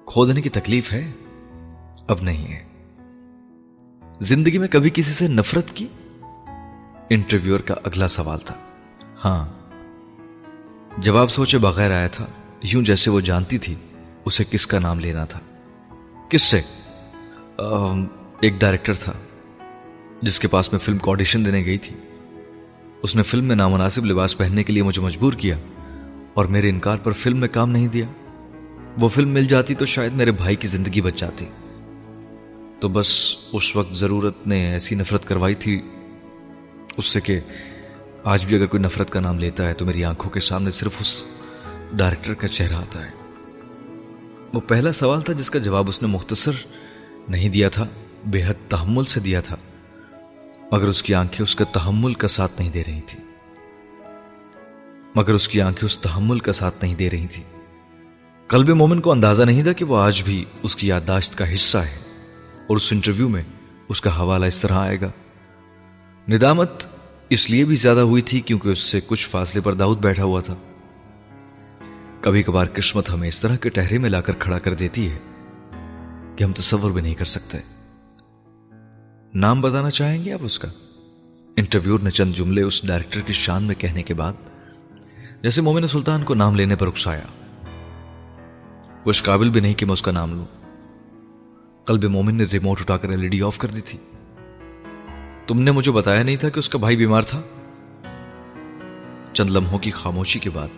کھو دینے کی تکلیف ہے؟ اب نہیں ہے۔ زندگی میں کبھی کسی سے نفرت کی؟ انٹرویور کا اگلا سوال تھا۔ ہاں۔ جواب سوچے بغیر آیا تھا۔ یوں جیسے وہ جانتی تھی اسے کس کا نام لینا تھا۔ کس سے؟ ایک ڈائریکٹر تھا۔ جس کے پاس میں فلم کو آڈیشن دینے گئی تھی۔ اس نے فلم میں نامناسب لباس پہننے کے لیے مجھے مجبور کیا اور میرے انکار پر فلم میں کام نہیں دیا۔ وہ فلم مل جاتی تو شاید میرے بھائی کی زندگی بچ جاتی۔ تو بس اس وقت ضرورت نے ایسی نفرت کروائی تھی اس سے کہ آج بھی اگر کوئی نفرت کا نام لیتا ہے تو میری آنکھوں کے سامنے صرف اس ڈائریکٹر کا چہرہ آتا ہے۔ وہ پہلا سوال تھا جس کا جواب اس نے مختصر نہیں دیا تھا، بے حد تحمل سے دیا تھا۔ مگر اس کی آنکھیں اس کا تحمل کا ساتھ نہیں دے رہی تھی۔ مگر اس کی آنکھیں اس تحمل کا ساتھ نہیں دے رہی تھی۔ قلب مومن کو اندازہ نہیں تھا کہ وہ آج بھی اس کی یادداشت کا حصہ ہے اور اس انٹرویو میں اس کا حوالہ اس طرح آئے گا۔ ندامت اس لیے بھی زیادہ ہوئی تھی کیونکہ اس سے کچھ فاصلے پر داؤد بیٹھا ہوا تھا۔ کبھی کبھار قسمت ہمیں اس طرح کے ٹہرے میں لا کر کھڑا کر دیتی ہے کہ ہم تصور بھی نہیں کر سکتے۔ نام بتانا چاہیں گے آپ اس کا؟ انٹرویور نے چند جملے اس ڈائریکٹر کی شان میں کہنے کے بعد، جیسے مومن سلطان کو نام لینے پر اکسایا۔ وہ اس قابل بھی نہیں کہ میں اس کا نام لوں۔ قلب مومن نے ریموٹ اٹھا کر ایل ای ڈی آف کر دی تھی۔ تم نے مجھے بتایا نہیں تھا کہ اس کا بھائی بیمار تھا؟ چند لمحوں کی خاموشی کے بعد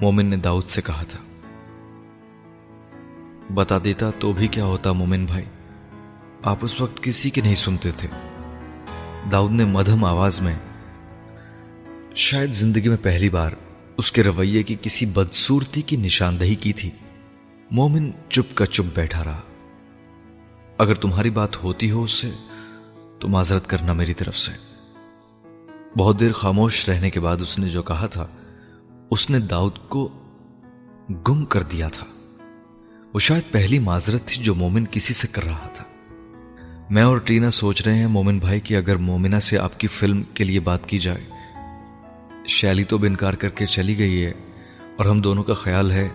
مومن نے داؤد سے کہا تھا، بتا دیتا تو بھی کیا ہوتا مومن بھائی؟ آپ اس وقت کسی کی نہیں سنتے تھے۔ داؤد نے مدھم آواز میں، شاید زندگی میں پہلی بار اس کے رویے کی کسی بدسورتی کی نشاندہی کی تھی۔ مومن چپ کا چپ بیٹھا رہا۔ اگر تمہاری بات ہوتی ہو اس سے تو معذرت کرنا میری طرف سے۔ بہت دیر خاموش رہنے کے بعد اس نے جو کہا تھا، اس نے داؤد کو گم کر دیا تھا۔ وہ شاید پہلی معذرت تھی جو مومن کسی سے کر رہا تھا۔ میں اور ٹینا سوچ رہے ہیں، مومن بھائی کی اگر مومنہ سے آپ کی فلم کے لیے بات کی جائے شیلی تو بھی انکار کر کے چلی گئی ہے اور ہم دونوں کا خیال ہے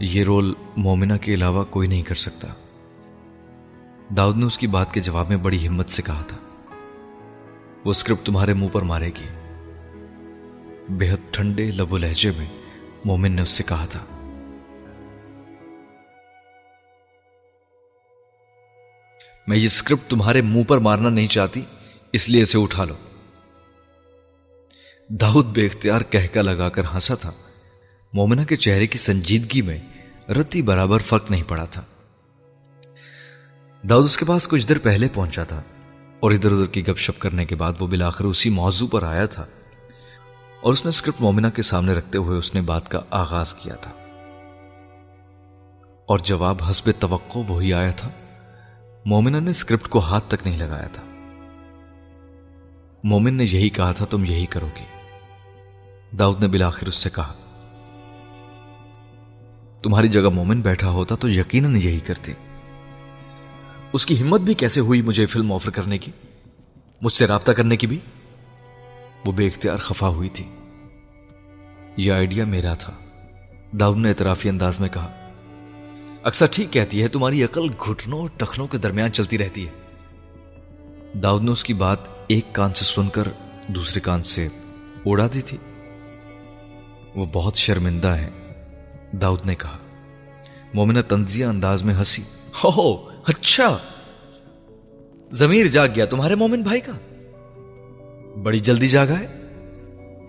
یہ رول مومنہ کے علاوہ کوئی نہیں کر سکتا۔ داؤد نے اس کی بات کے جواب میں بڑی ہمت سے کہا تھا۔ وہ اسکرپٹ تمہارے منہ پر مارے گی۔ بےحد ٹھنڈے لبو لہجے میں مومن نے اس سے کہا تھا۔ میں یہ اسکرپٹ تمہارے منہ پر مارنا نہیں چاہتی، اس لیے اسے اٹھا لو۔ داؤد بے اختیار کہکا لگا کر ہنسا تھا۔ مومنہ کے چہرے کی سنجیدگی میں رتی برابر فرق نہیں پڑا تھا۔ داؤد اس کے پاس کچھ دیر پہلے پہنچا تھا اور ادھر ادھر کی گپ شپ کرنے کے بعد وہ بلاخر اسی موضوع پر آیا تھا اور اس نے اسکرپٹ مومنہ کے سامنے رکھتے ہوئے اس نے بات کا آغاز کیا تھا۔ اور جواب حسب توقع وہی آیا تھا۔ مومنا نے اسکرپٹ کو ہاتھ تک نہیں لگایا تھا۔ مومن نے یہی کہا تھا، تم یہی کرو گی داؤد نے بلاخر اس سے کہا، تمہاری جگہ مومن بیٹھا ہوتا تو یقیناً یہی کرتی اس کی ہمت بھی کیسے ہوئی مجھے فلم آفر کرنے کی؟ مجھ سے رابطہ کرنے کی بھی؟ وہ بے اختیار خفا ہوئی تھی۔ یہ آئیڈیا میرا تھا۔ داؤد نے اعترافی انداز میں کہا، اکثر ٹھیک کہتی ہے، تمہاری عقل گھٹنوں اور ٹخنوں کے درمیان چلتی رہتی ہے۔ داؤد نے اس کی بات ایک کان سے سن کر دوسرے کان سے اڑا دی تھی۔ وہ بہت شرمندہ ہے داؤد نے کہا، مومنہ تنزیہ انداز میں ہنسی، ہو اچھا۔ زمیر جاگ گیا تمہارے مومن بھائی کا۔ بڑی جلدی جاگا ہے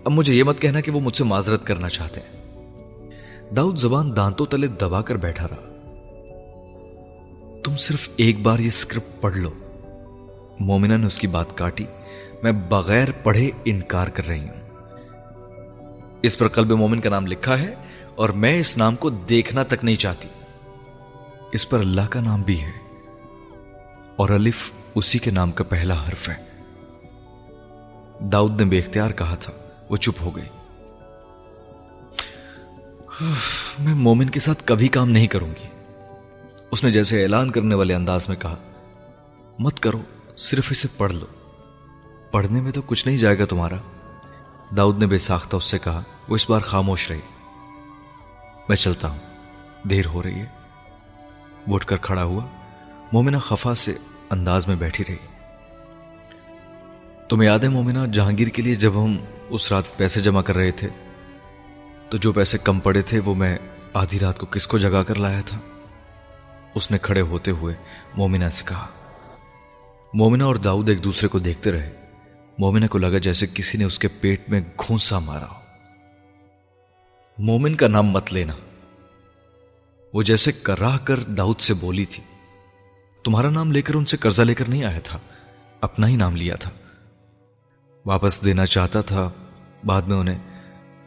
اب مجھے یہ مت کہنا کہ وہ مجھ سے معذرت کرنا چاہتے ہیں۔ داؤد زبان دانتوں تلے دبا کر بیٹھا رہا۔ تم صرف ایک بار یہ اسکرپٹ پڑھ لو۔ مومنہ نے اس کی بات کاٹی۔ میں بغیر پڑھے انکار کر رہی ہوں۔ اس پر قلب مومن کا نام لکھا ہے اور میں اس نام کو دیکھنا تک نہیں چاہتی۔ اس پر اللہ کا نام بھی ہے اور الف اسی کے نام کا پہلا حرف ہے۔ داؤد نے بے اختیار کہا تھا، وہ چپ ہو گئی۔ میں مومن کے ساتھ کبھی کام نہیں کروں گی۔ اس نے جیسے اعلان کرنے والے انداز میں کہا، مت کرو، صرف اسے پڑھ لو۔ پڑھنے میں تو کچھ نہیں جائے گا تمہارا۔ داؤد نے بے ساختہ اس سے کہا، وہ اس بار خاموش رہی۔ میں چلتا ہوں، دیر ہو رہی ہے۔ وہ اٹھ کر کھڑا ہوا، مومنہ خفا سے انداز میں بیٹھی رہی۔ تمہیں یاد ہے مومنہ، جہانگیر کے لیے جب ہم اس رات پیسے جمع کر رہے تھے، تو جو پیسے کم پڑے تھے، وہ میں آدھی رات کو کس کو جگا کر لایا تھا؟ اس نے کھڑے ہوتے ہوئے مومنہ سے کہا، مومنہ اور داؤد ایک دوسرے کو دیکھتے رہے۔ مومنہ کو لگا جیسے کسی نے اس کے پیٹ میں گھونسا مارا ہو۔ مومن کا نام مت لینا۔ وہ جیسے کراہ کر داؤد سے بولی تھی۔ تمہارا نام لے کر ان سے قرضہ لے کر نہیں آیا تھا۔ اپنا ہی نام لیا تھا۔ واپس دینا چاہتا تھا۔ بعد میں انہیں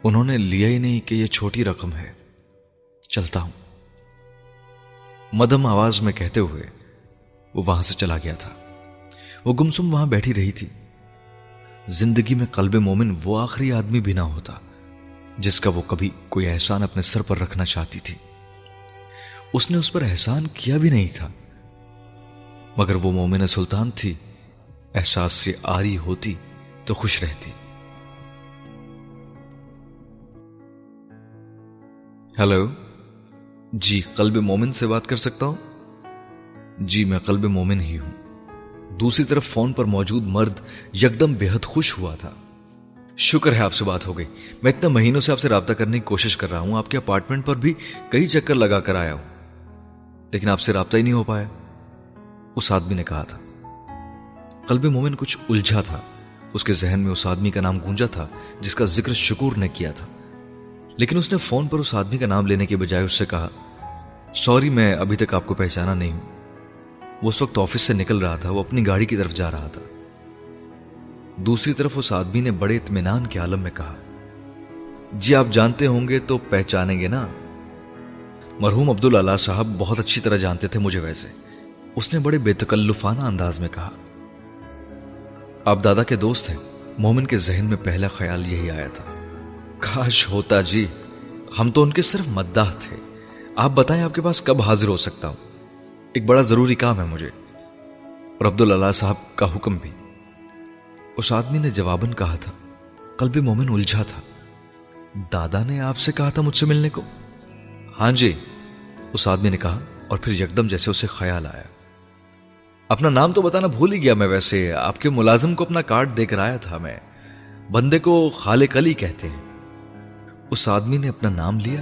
انہوں نے لیا ہی نہیں کہ یہ چھوٹی رقم ہے۔ چلتا ہوں۔ مدم آواز میں کہتے ہوئے وہ وہاں سے چلا گیا تھا۔ وہ گمسم وہاں بیٹھی رہی تھی۔ زندگی میں قلب مومن وہ آخری آدمی بھی نہ ہوتا، جس کا وہ کبھی کوئی احسان اپنے سر پر رکھنا چاہتی تھی۔ اس نے اس پر احسان کیا بھی نہیں تھا، مگر وہ مومن سلطان تھی، احساس سے آری ہوتی تو خوش رہتی۔ ہلو؟ جی قلب مومن سے بات کر سکتا ہوں؟ جی میں قلب مومن ہی ہوں۔ دوسری طرف فون پر موجود مرد یکدم بے حد خوش ہوا تھا۔ شکر ہے آپ سے بات ہو گئی۔ میں اتنے مہینوں سے آپ سے رابطہ کرنے کی کوشش کر رہا ہوں۔ آپ کے اپارٹمنٹ پر بھی کئی چکر لگا کر آیا ہوں۔ لیکن آپ سے رابطہ ہی نہیں ہو پایا۔ اس آدمی نے کہا تھا۔ قلب مومن کچھ الجھا تھا۔ اس کے ذہن میں اس آدمی کا نام گونجا تھا، جس کا ذکر شکور نے کیا تھا۔ لیکن اس نے فون پر اس آدمی کا نام لینے کے بجائے اس سے کہا سوری میں ابھی تک آپ کو پہچانا نہیں ہوں۔ وہ اس وقت آفس سے نکل رہا تھا، وہ اپنی گاڑی کی طرف جا رہا تھا۔ دوسری طرف اس آدمی نے بڑے اطمینان کے عالم میں کہا جی آپ جانتے ہوں گے تو پہچانیں گے نا۔ مرحوم عبد اللہ صاحب بہت اچھی طرح جانتے تھے مجھے ویسے۔ اس نے بڑے بے تکلفانہ انداز میں کہا، آپ دادا کے دوست ہیں۔ مومن کے ذہن میں پہلا خیال یہی آیا تھا۔ کاش ہوتا جی ہم تو ان کے صرف مداح تھے۔ آپ بتائیں آپ کے پاس کب حاضر ہو سکتا ہوں۔ ایک بڑا ضروری کام ہے مجھے۔ اور عبد اللہ صاحب کا حکم بھی۔ اس آدمی نے جواباً کہا تھا، قلب مومن الجھا تھا۔ دادا نے آپ سے کہا تھا مجھ سے ملنے کو؟ ہاں جی اس آدمی نے کہا اور پھر یکدم جیسے اسے خیال آیا۔ اپنا نام تو بتانا بھول ہی گیا میں ویسے، آپ کے ملازم کو اپنا کارڈ دے کر آیا تھا میں۔ بندے کو خالق علی کہتے ہیں۔ اس آدمی نے اپنا نام لیا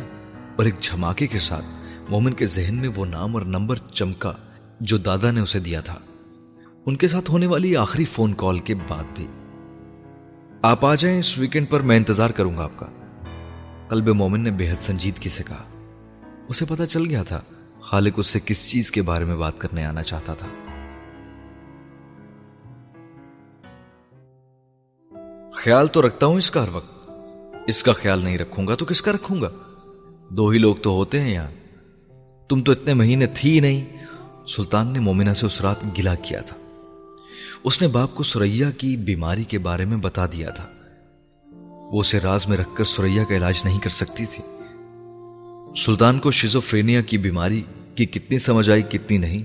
اور ایک جھماکے کے ساتھ مومن کے ذہن میں وہ نام اور نمبر چمکا جو دادا نے اسے دیا تھا۔ ان کے ساتھ ہونے والی آخری فون کال کے بعد بھی۔ آپ آ جائیں، اس ویکینڈ پر میں انتظار کروں گا آپ کا۔ قلب مومن نے بے حد سنجیدگی سے کہا۔ اسے پتا چل گیا تھا خالق اس سے کس چیز کے بارے میں بات کرنے آنا چاہتا تھا۔ خیال تو رکھتا ہوں اس کا ہر وقت۔ اس کا خیال نہیں رکھوں گا تو کس کا رکھوں گا؟ دو ہی لوگ تو ہوتے ہیں یہاں۔ تم تو اتنے مہینے تھی نہیں۔ سلطان نے مومنہ سے اس رات گلا کیا تھا۔ اس نے باپ کو سریا کی بیماری کے بارے میں بتا دیا تھا۔ وہ اسے راز میں رکھ کر سریا کا علاج نہیں کر سکتی تھی۔ سلطان کو شیزوفرینیا کی بیماری کی کتنی سمجھ آئی، کتنی نہیں۔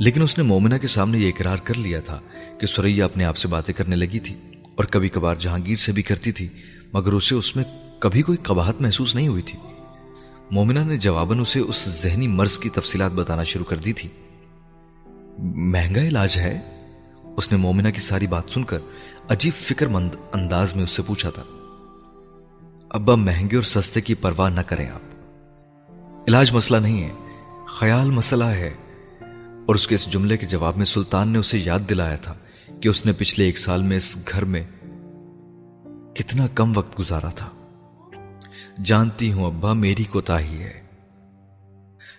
لیکن اس نے مومنہ کے سامنے یہ اقرار کر لیا تھا کہ سریا اپنے آپ سے باتیں کرنے لگی تھی اور کبھی کبھار جہانگیر سے بھی کرتی تھی، مگر اسے اس میں کبھی کوئی قباحت محسوس نہیں ہوئی تھی۔ مومنہ نے جواباً اسے اس ذہنی مرض کی تفصیلات بتانا شروع کر دی تھی۔ مہنگا علاج ہے؟ اس نے مومنہ کی ساری بات سن کر عجیب فکر مند انداز میں اس سے پوچھا تھا۔ ابا، مہنگے اور سستے کی پرواہ نہ کریں آپ۔ علاج مسئلہ نہیں ہے، خیال مسئلہ ہے۔ اور اس کے اس جملے کے جواب میں سلطان نے اسے یاد دلایا تھا کہ اس نے پچھلے ایک سال میں اس گھر میں کتنا کم وقت گزارا تھا۔ جانتی ہوں، ابا میری کوتا ہی ہے۔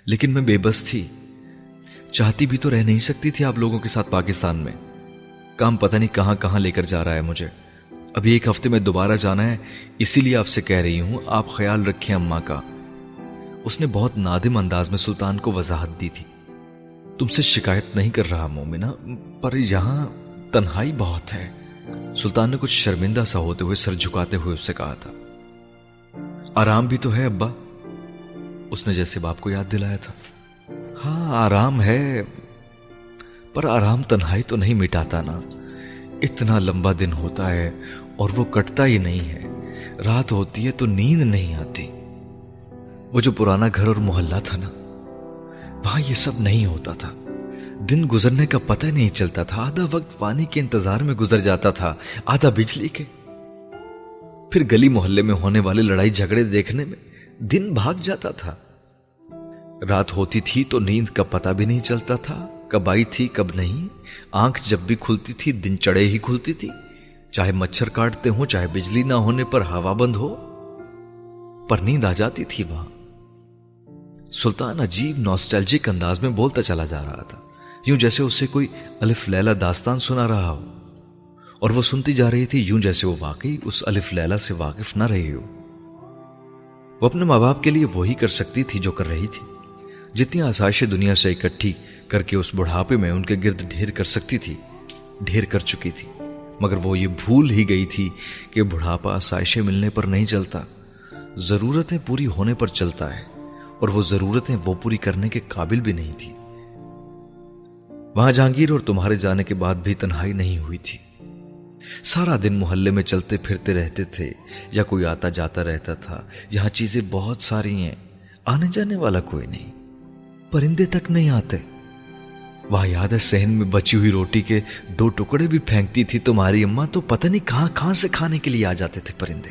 لیکن میں بے بس تھی۔ چاہتی بھی تو رہ نہیں سکتی تھی آپ لوگوں کے ساتھ پاکستان میں۔ کام پتہ نہیں کہاں کہاں لے کر جا رہا ہے مجھے۔ ابھی ایک ہفتے میں دوبارہ جانا ہے، اسی لیے آپ سے کہہ رہی ہوں، آپ خیال رکھیں اماں کا۔ اس نے بہت نادم انداز میں سلطان کو وضاحت دی تھی۔ تم سے شکایت نہیں کر رہا مومنہ، پر یہاں تنہائی بہت ہے۔ سلطان نے کچھ شرمندہ سا ہوتے ہوئے سر جھکاتے ہوئے اس سے کہا تھا۔ آرام بھی تو ہے، ابا۔ اس نے جیسے باپ کو یاد دلایا تھا۔ ہاں آرام ہے، پر آرام تنہائی تو نہیں مٹاتا نا۔ اتنا لمبا دن ہوتا ہے اور وہ کٹتا ہی نہیں ہے۔ رات ہوتی ہے تو نیند نہیں آتی۔ وہ جو پرانا گھر اور محلہ تھا نا، وہاں یہ سب نہیں ہوتا تھا۔ دن گزرنے کا پتہ نہیں چلتا تھا۔ آدھا وقت پانی کے انتظار میں گزر جاتا تھا۔ آدھا بجلی کے۔ پھر گلی محلے میں ہونے والے لڑائی جھگڑے دیکھنے میں دن بھاگ جاتا تھا۔ رات ہوتی تھی تو نیند کا پتہ بھی نہیں چلتا تھا، کب آئی تھی، کب نہیں۔ آنکھ جب بھی کھلتی تھی، دن چڑے ہی کھلتی تھی۔ چاہے مچھر کاٹتے ہوں، چاہے بجلی نہ ہونے پر ہوا بند ہو، پر نیند آ جاتی تھی وہاں۔ سلطان عجیب نوسٹیلجک انداز میں بولتا چلا جا رہا تھا، یوں جیسے اسے کوئی الف لیلا داستان سنا رہا ہو۔ اور وہ سنتی جا رہی تھی یوں جیسے وہ واقعی اس الف لیلا سے واقف نہ رہی ہو۔ وہ اپنے ماں باپ کے لیے وہی کر سکتی تھی جو کر رہی تھی۔ جتنی آسائشیں دنیا سے اکٹھی کر کے اس بڑھاپے میں ان کے گرد ڈھیر کر سکتی تھی، ڈھیر کر چکی تھی۔ مگر وہ یہ بھول ہی گئی تھی کہ بڑھاپا آسائشیں ملنے پر نہیں چلتا۔ ضرورتیں پوری ہونے پر چلتا ہے اور وہ ضرورتیں وہ پوری کرنے کے قابل بھی نہیں تھی۔ وہاں جہانگیر اور تمہارے جانے کے بعد بھی تنہائی نہیں ہوئی تھی۔ سارا دن محلے میں چلتے پھرتے رہتے تھے، یا کوئی آتا جاتا رہتا تھا۔ یہاں چیزیں بہت ساری ہیں، آنے جانے والا کوئی نہیں۔ پرندے تک نہیں آتے۔ وہاں یاد ہے سہن میں بچی ہوئی روٹی کے دو ٹکڑے بھی پھینکتی تھی، تمہاری اماں تو پتہ نہیں کہاں کہاں سے کھانے کے لیے آ جاتے تھے پرندے۔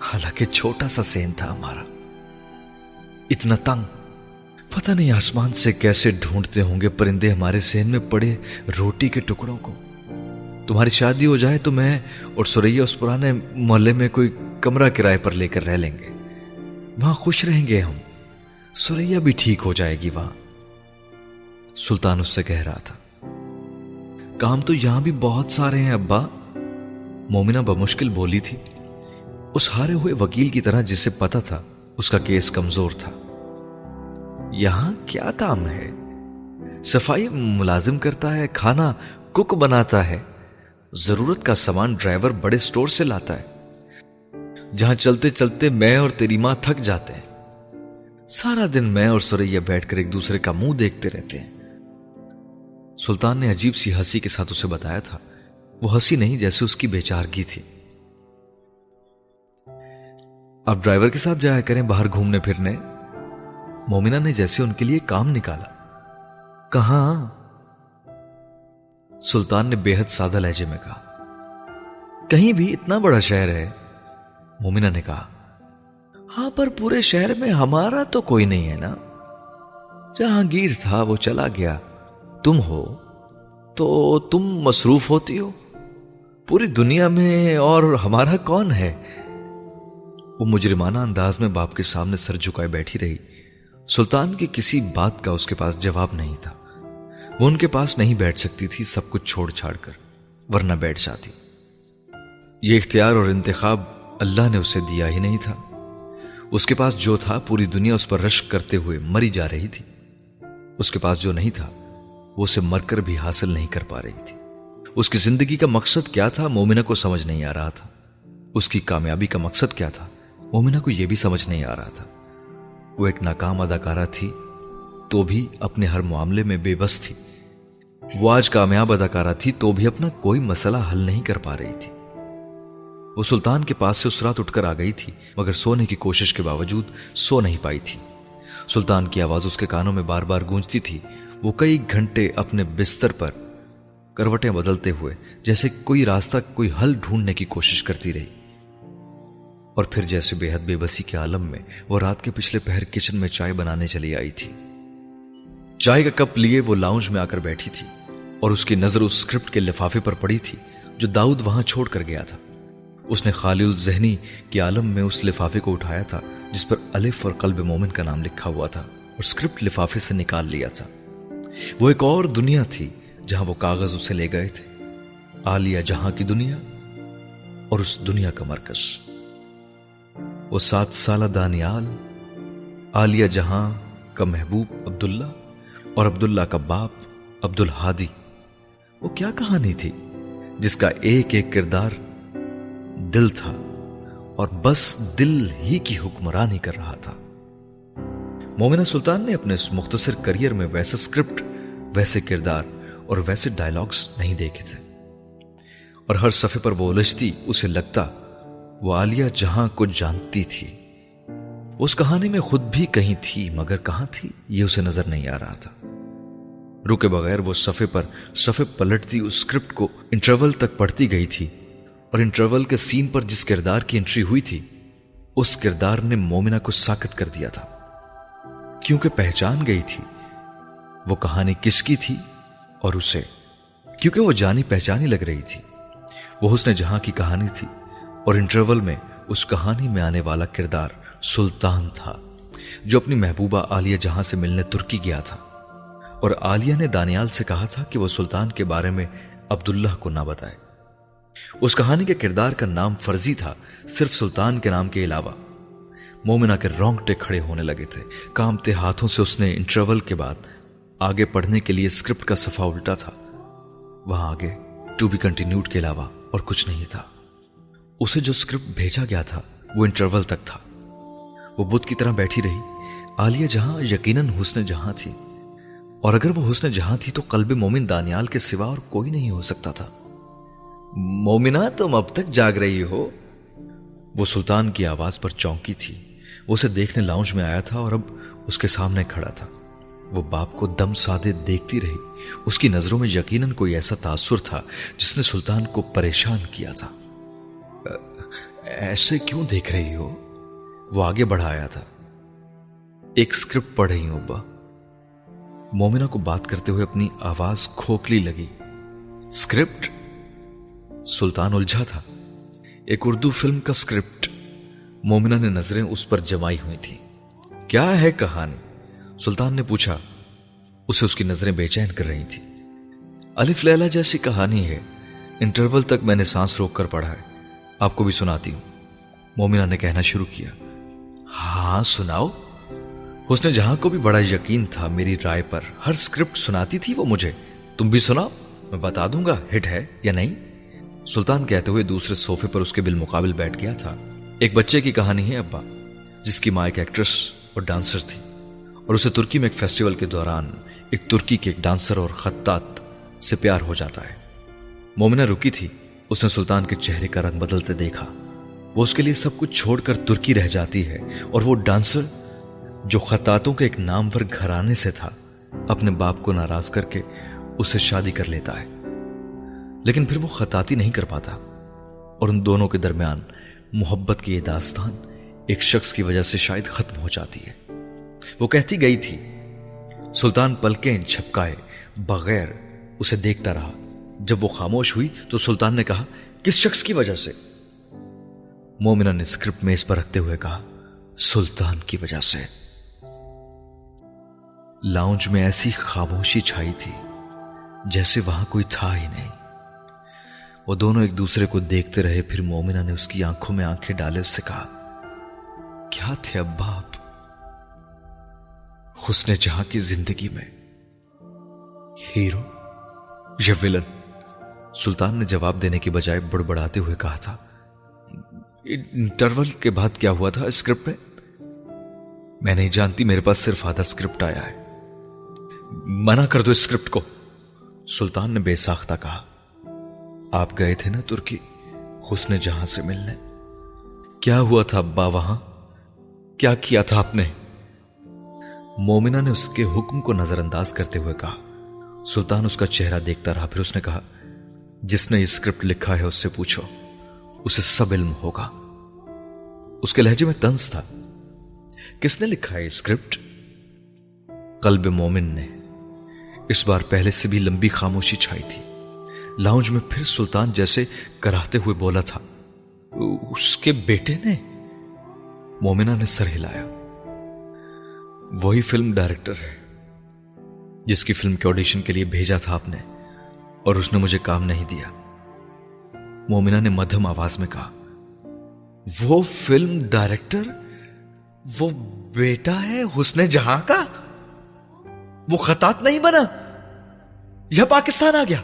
حالانکہ چھوٹا سا سین تھا ہمارا۔ اتنا تنگ۔ پتہ نہیں آسمان سے کیسے ڈھونڈتے ہوں گے پرندے ہمارے سین میں پڑے روٹی کے ٹکڑوں کو۔ تمہاری شادی ہو جائے تو میں اور سوریا اس پرانے محلے میں کوئی کمرہ کرائے پر لے کر رہ لیں گے۔ وہاں خوش رہیں گے ہم۔ سوریا بھی ٹھیک ہو جائے گی وہاں۔ سلطان اس سے کہہ رہا تھا۔ کام تو یہاں بھی بہت سارے ہیں، ابا۔ مومنہ بمشکل بولی تھی۔ اس ہارے ہوئے وکیل کی طرح جس سے پتا تھا، اس کا کیس کمزور تھا۔ یہاں کیا کام ہے؟ صفائی ملازم کرتا ہے، کھانا کک بناتا ہے۔ ضرورت کا سامان ڈرائیور بڑے سٹور سے لاتا ہے۔ جہاں چلتے چلتے میں اور تیری ماں تھک جاتے ہیں۔ سارا دن میں اور سوریا بیٹھ کر ایک دوسرے کا منہ دیکھتے رہتے ہیں۔ سلطان نے عجیب سی ہنسی کے ساتھ اسے بتایا تھا۔ وہ ہنسی نہیں جیسے اس کی بیچارگی تھی۔ اب ڈرائیور کے ساتھ جایا کریں باہر گھومنے پھرنے۔ مومنہ نے جیسے ان کے لیے کام نکالا۔ کہاں؟ سلطان نے بے حد سادہ لہجے میں کہا، کہیں بھی اتنا بڑا شہر ہے؟ مومنہ نے کہا ہاں پر پورے شہر میں ہمارا تو کوئی نہیں ہے نا۔ جہانگیر تھا وہ چلا گیا۔ تم ہو تو تم مصروف ہوتی ہو۔ پوری دنیا میں اور ہمارا کون ہے؟ وہ مجرمانہ انداز میں باپ کے سامنے سر جھکائے بیٹھی رہی۔ سلطان کی کسی بات کا اس کے پاس جواب نہیں تھا۔ وہ ان کے پاس نہیں بیٹھ سکتی تھی سب کچھ چھوڑ چھاڑ کر، ورنہ بیٹھ جاتی۔ یہ اختیار اور انتخاب اللہ نے اسے دیا ہی نہیں تھا۔ اس کے پاس جو تھا، پوری دنیا اس پر رشک کرتے ہوئے مری جا رہی تھی۔ اس کے پاس جو نہیں تھا، وہ اسے مر کر بھی حاصل نہیں کر پا رہی تھی۔ اس کی زندگی کا مقصد کیا تھا، مومنہ کو سمجھ نہیں آ رہا تھا۔ اس کی کامیابی کا مقصد کیا تھا، مومنہ کو یہ بھی سمجھ نہیں آ رہا تھا۔ وہ ایک ناکام اداکارہ تھی، تو بھی اپنے ہر معاملے میں بے بس تھی۔ وہ آج کامیاب اداکارہ تھی تو بھی اپنا کوئی مسئلہ حل نہیں کر پا رہی تھی۔ وہ سلطان کے پاس سے اس رات اٹھ کر آ گئی تھی، مگر سونے کی کوشش کے باوجود سو نہیں پائی تھی۔ سلطان کی آواز اس کے کانوں میں بار بار گونجتی تھی۔ وہ کئی گھنٹے اپنے بستر پر کروٹیں بدلتے ہوئے، جیسے کوئی راستہ، کوئی حل ڈھونڈنے کی کوشش کرتی رہی۔ اور پھر جیسے بے حد بے بسی کے عالم میں وہ رات کے پچھلے پہر کچن میں چائے بنانے چلی آئی تھی۔ چائے کا کپ لیے وہ لاؤنج میں آ کر بیٹھی تھی۔ اور اس کی نظر اس اسکرپٹ کے لفافے پر پڑی تھی جو داؤد وہاں چھوڑ کر گیا تھا۔ اس نے خالی الذہنی کے عالم میں اس لفافے کو اٹھایا تھا جس پر الف اور قلب مومن کا نام لکھا ہوا تھا اور اسکرپٹ لفافے سے نکال لیا تھا۔ وہ ایک اور دنیا تھی جہاں وہ کاغذ اسے لے گئے تھے۔ آلیا جہاں کی دنیا اور اس دنیا کا مرکز۔ وہ سات سالہ دانیال آلیا جہاں کا محبوب عبداللہ اور عبداللہ کا باپ عبد الحادی وہ کیا کہانی تھی جس کا ایک ایک کردار دل تھا اور بس دل ہی کی حکمرانی کر رہا تھا۔ مومنہ سلطان نے اپنے اس مختصر کریئر میں ویسے اسکرپٹ ویسے کردار اور ویسے ڈائلگز نہیں دیکھے تھے۔ اور ہر صفحے پر وہ الجھتی اسے لگتا، وہ عالیہ جہاں کو جانتی تھی۔ اس کہانی میں خود بھی کہیں تھی مگر کہاں تھی یہ اسے نظر نہیں آ رہا تھا۔ رکے بغیر وہ صفحے پر، صفحے پلٹتی اس اسکرپٹ کو انٹرول تک پڑھتی گئی تھی اور انٹرول کے سین پر جس کردار کی انٹری ہوئی تھی، اس کردار نے مومنہ کو ساکت کر دیا تھا۔ کیونکہ پہچان گئی تھی، وہ کہانی کس کی تھی اور اسے، کیونکہ وہ جانی پہچانی لگ رہی تھی۔ وہ حسن جہاں کی کہانی تھی اور انٹرول میں اس کہانی میں آنے والا کردار سلطان تھا، جو اپنی محبوبہ عالیہ جہاں سے ملنے ترکی گیا تھا۔ اور عالیہ نے دانیال سے کہا تھا کہ وہ سلطان کے بارے میں عبداللہ کو نہ بتائے۔ اس کہانی کے کردار کا نام فرضی تھا، صرف سلطان کے نام کے علاوہ۔ مومنہ کے رونگٹے کھڑے ہونے لگے تھے۔ کامتے ہاتھوں سے اس نے انٹرول کے بعد آگے پڑھنے کے لیے اسکرپٹ کا صفحہ الٹا تھا۔ وہاں آگے ٹو بی کنٹینیوڈ کے علاوہ اور کچھ نہیں تھا۔ اسے جو اسکرپٹ بھیجا گیا تھا، وہ انٹرول تک تھا۔ وہ بدھ کی طرح بیٹھی رہی۔ آلیہ جہاں یقیناً حسن جہاں تھی اور اگر وہ حسن جہاں تھی تو قلب مومن دانیال کے سوا اور کوئی نہیں ہو سکتا تھا۔ مومنا تم اب تک جاگ رہی ہو۔ وہ سلطان کی آواز پر چونکی تھی۔ وہ اسے دیکھنے لاؤنج میں آیا تھا اور اب اس کے سامنے کھڑا تھا۔ وہ باپ کو دم سادے دیکھتی رہی۔ اس کی نظروں میں یقیناً کوئی ایسا تاثر تھا جس نے سلطان کو پریشان کیا تھا۔ ایسے کیوں دیکھ رہی ہو؟ وہ آگے بڑھایا تھا۔ ایک اسکرپٹ پڑھ رہی ہوں، ابا۔ مومنہ کو بات کرتے ہوئے اپنی آواز کھوکھلی لگی۔ اسکرپٹ سلطان الجھا تھا۔ ایک اردو فلم کا اسکرپٹ مومنہ نے نظریں اس پر جمائی ہوئی تھی کیا ہے کہانی؟ سلطان نے پوچھا۔ اسے اس کی نظریں بے چین کر رہی تھی الف لیلا جیسی کہانی ہے۔ انٹرول تک میں نے سانس روک کر پڑھا ہے۔ آپ کو بھی سناتی ہوں۔ مومنہ نے کہنا شروع کیا۔ ہاں سناؤ۔ اس نے جہاں کو بھی بڑا یقین تھا میری رائے پر، ہر سکرپٹ سناتی تھی وہ مجھے۔ تم بھی سناؤ، میں بتا دوں گا ہٹ ہے یا نہیں۔ سلطان کہتے ہوئے دوسرے صوفے پر اس کے بالمقابل بیٹھ گیا تھا۔ ایک بچے کی کہانی ہے ابا، جس کی ماں ایک ایکٹریس اور ڈانسر تھی۔ اور اسے ترکی میں ایک فیسٹیول کے دوران ایک ترکی کے ایک ڈانسر اور خطاط سے پیار ہو جاتا ہے۔ مومنہ رکی تھی، اس نے سلطان کے چہرے کا رنگ بدلتے دیکھا۔ وہ اس کے لیے سب کچھ چھوڑ کر ترکی رہ جاتی ہے اور وہ ڈانسر جو خطاطوں کے ایک نامور گھرانے سے تھا، اپنے باپ کو ناراض کر کے اسے شادی کر لیتا ہے۔ لیکن پھر وہ خطاطی نہیں کر پاتا۔ اور ان دونوں کے درمیان محبت کی یہ داستان ایک شخص کی وجہ سے شاید ختم ہو جاتی ہے۔ وہ کہتی گئی تھی، سلطان پلکیں جھپکائے بغیر اسے دیکھتا رہا۔ جب وہ خاموش ہوئی تو سلطان نے کہا، کس شخص کی وجہ سے؟ مومنہ نے اسکرپٹ میں اس پر رکھتے ہوئے کہا، سلطان کی وجہ سے۔ لاؤنج میں ایسی خاموشی چھائی تھی جیسے وہاں کوئی تھا ہی نہیں۔ وہ دونوں ایک دوسرے کو دیکھتے رہے، پھر مومنہ نے اس کی آنکھوں میں آنکھیں ڈالے، اس سے کہا، کیا تھے اب باپ؟ حسن جہاں کی زندگی میں۔ ہیرو، یا ولن سلطان نے جواب دینے کی بجائے بڑبڑاتے ہوئے کہا تھا، انٹرول کے بعد کیا ہوا تھا اسکرپٹ میں؟ میں نہیں جانتی، میرے پاس صرف آدھا اسکرپٹ آیا ہے۔ منع کر دو اسکرپٹ کو۔ سلطان نے بے ساختہ کہا، آپ گئے تھے نا ترکی، حسن جہاں سے ملنے۔ کیا ہوا تھا ابا وہاں؟ کیا کیا تھا آپ نے؟ مومنا نے اس کے حکم کو نظر انداز کرتے ہوئے کہا۔ سلطان اس کا چہرہ دیکھتا رہا، پھر اس نے کہا، جس نے یہ اسکرپٹ لکھا ہے اس سے پوچھو، اسے سب علم ہوگا۔ اس کے لہجے میں تنز تھا۔ کس نے لکھا ہے اسکرپٹ قلب مومن نے۔ اس بار پہلے سے بھی لمبی خاموشی چھائی تھی۔ لاؤنج میں پھر سلطان جیسے کراتے ہوئے بولا تھا، اس کے بیٹے نے؟ مومنا نے سر ہلایا۔ وہی فلم ڈائریکٹر ہے، جس کی فلم کے آڈیشن کے لیے بھیجا تھا آپ نے، اور اس نے مجھے کام نہیں دیا۔ مومنا نے مدھم آواز میں کہا، وہ فلم ڈائریکٹر، وہ بیٹا ہے حسن جہاں کا؟ وہ خطات نہیں بنا یا پاکستان آ گیا۔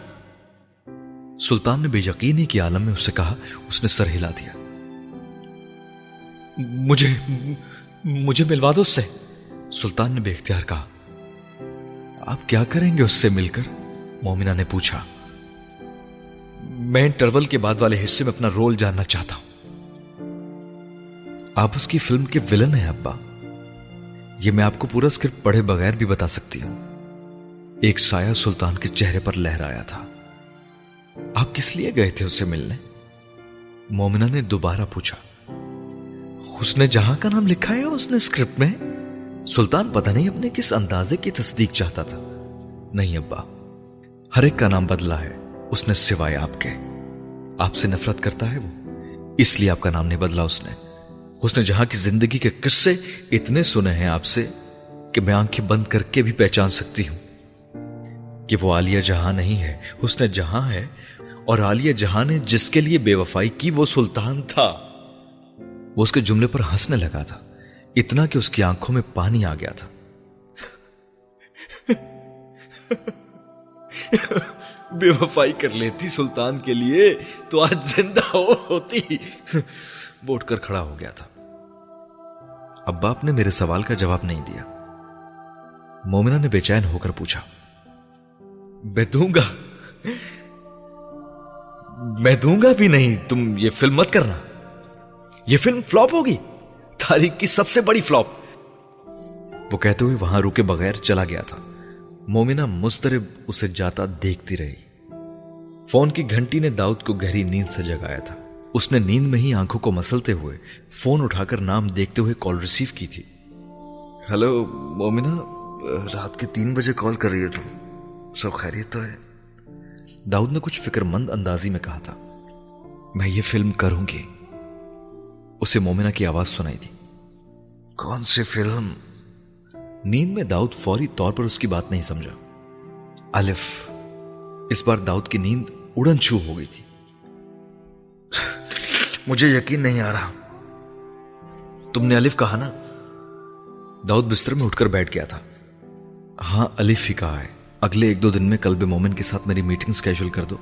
سلطان نے بے یقینی کی عالم میں اسے کہا اس نے سر ہلا دیا۔ مجھے مجھے ملوا دو اس سے۔ سلطان نے بے اختیار کہا آپ کیا کریں گے اس سے مل کر؟ مومنا نے پوچھا۔ میں انٹرول کے بعد والے حصے میں اپنا رول جاننا چاہتا ہوں۔ آپ اس کی فلم کے ولن ہیں ابا۔ یہ میں آپ کو پورا اسکرپٹ پڑھے بغیر بھی بتا سکتی ہوں۔ ایک سایہ سلطان کے چہرے پر لہرایا تھا۔ آپ کس لیے گئے تھے اسے ملنے؟ مومنا نے دوبارہ پوچھا۔ اس نے جہاں کا نام لکھا ہے اس نے اسکرپٹ میں؟ سلطان پتہ نہیں اپنے کس اندازے کی تصدیق چاہتا تھا۔ نہیں ابا، ہر ایک کا نام بدلا ہے، اس نے سوائے آپ کے۔ آپ سے نفرت کرتا ہے وہ، اس لیے آپ کا نام نہیں بدلا اس نے۔ اس نے جہاں کی زندگی کے قصے اتنے سنے ہیں آپ سے کہ میں آنکھیں بند کر کے بھی پہچان سکتی ہوں کہ وہ عالیہ جہاں نہیں ہے اس نے جہاں ہے، اور عالیہ جہاں نے جس کے لیے بے وفائی کی وہ سلطان تھا۔ وہ اس کے جملے پر ہنسنے لگا تھا، اتنا کہ اس کی آنکھوں میں پانی آ گیا تھا۔ بے وفائی کر لیتی سلطان کے لیے تو آج زندہ ہوتی۔ وہ اٹھ کر کھڑا ہو گیا تھا۔ ابا آپ نے میرے سوال کا جواب نہیں دیا۔ مومنا نے بے چین ہو کر پوچھا، میں دوں گا؟ میں دوں گا بھی نہیں، تم یہ فلم مت کرنا۔ یہ فلم فلوپ ہوگی۔ تاریخ کی سب سے بڑی فلوپ۔ وہ کہتے ہوئے وہاں روکے بغیر چلا گیا تھا۔ مومنا مسترب اسے جاتا دیکھتی رہی۔ فون کی گھنٹی نے داؤد کو گہری نیند سے جگایا تھا۔ اس نے نیند میں ہی آنکھوں کو مسلتے ہوئے فون اٹھا کر نام دیکھتے ہوئے کال ریسیو کی تھی۔ ہلو مومنا رات کے تین بجے کال کر رہی ہے تم۔ سب خیریت تو ہے؟ داؤد نے کچھ فکر مند اندازی میں کہا تھا۔ میں یہ فلم کروں گی۔ اسے مومنا کی آواز سنائی تھی۔ کون سی فلم؟ نیند میں داؤد فوری طور پر اس کی بات نہیں سمجھا۔ الف اس بار داؤد کی نیند اڑن چھو ہو گئی تھی۔ مجھے یقین نہیں آ رہا۔ تم نے الف کہا نا؟ داؤد بستر میں اٹھ کر بیٹھ گیا تھا۔ ہاں الف ہی کہا ہے۔ اگلے ایک دو دن میں کلب مومن کے ساتھ میری میٹنگ سکیجول کر دو۔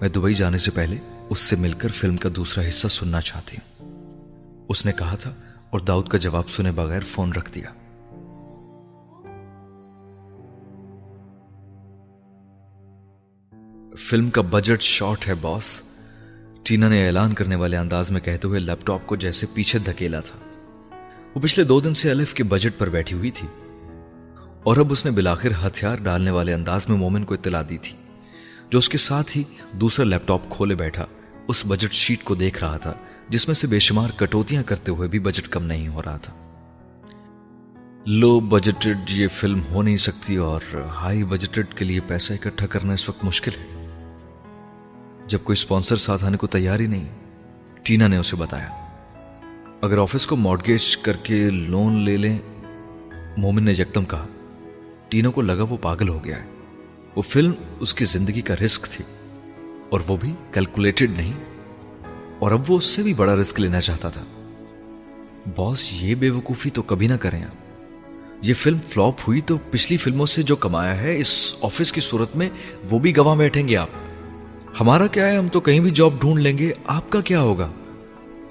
میں دبئی جانے سے پہلے اس سے مل کر فلم کا دوسرا حصہ سننا چاہتی ہوں۔ اس نے کہا تھا اور داؤد کا جواب سنے بغیر فون رکھ دیا۔ فلم کا بجٹ شارٹ ہے، باس۔ ٹینا نے اعلان کرنے والے انداز میں کہتے ہوئے لیپ ٹاپ کو جیسے پیچھے دھکیلا تھا۔ وہ پچھلے دو دن سے الف کے بجٹ پر بیٹھی ہوئی تھی۔ اور اب اس نے بلاخر ہتھیار ڈالنے والے انداز میں مومن کو اطلاع دی تھی۔ جو اس کے ساتھ ہی دوسرا لیپ ٹاپ کھولے بیٹھا، اس بجٹ شیٹ کو دیکھ رہا تھا، جس میں سے بے شمار کٹوتیاں کرتے ہوئے بھی بجٹ کم نہیں ہو رہا تھا۔ لو بجٹڈ یہ فلم ہو نہیں سکتی اور ہائی بجٹڈ کے لیے پیسہ اکٹھا کرنا اس وقت مشکل ہے۔ جب کوئی اسپانسر ساتھ آنے کو تیار ہی نہیں، ٹینا نے اسے بتایا۔ اگر آفس کو مارگیج کر کے لون لے لیں، مومن نے یکدم کہا، ٹینا کو لگا وہ پاگل ہو گیا ہے۔ وہ فلم اس کی زندگی کا رسک تھی، اور وہ بھی کیلکولیٹڈ نہیں۔ اور اب وہ اس سے بھی بڑا رسک لینا چاہتا تھا۔ باس یہ بے وقوفی تو کبھی نہ کریں آپ۔ یہ فلم فلوپ ہوئی تو پچھلی فلموں سے جو کمایا ہے، اس آفس کی صورت میں وہ بھی گواہ بیٹھیں گے آپ۔ ہمارا کیا ہے؟ ہم تو کہیں بھی جاب ڈھونڈ لیں گے، آپ کا کیا ہوگا؟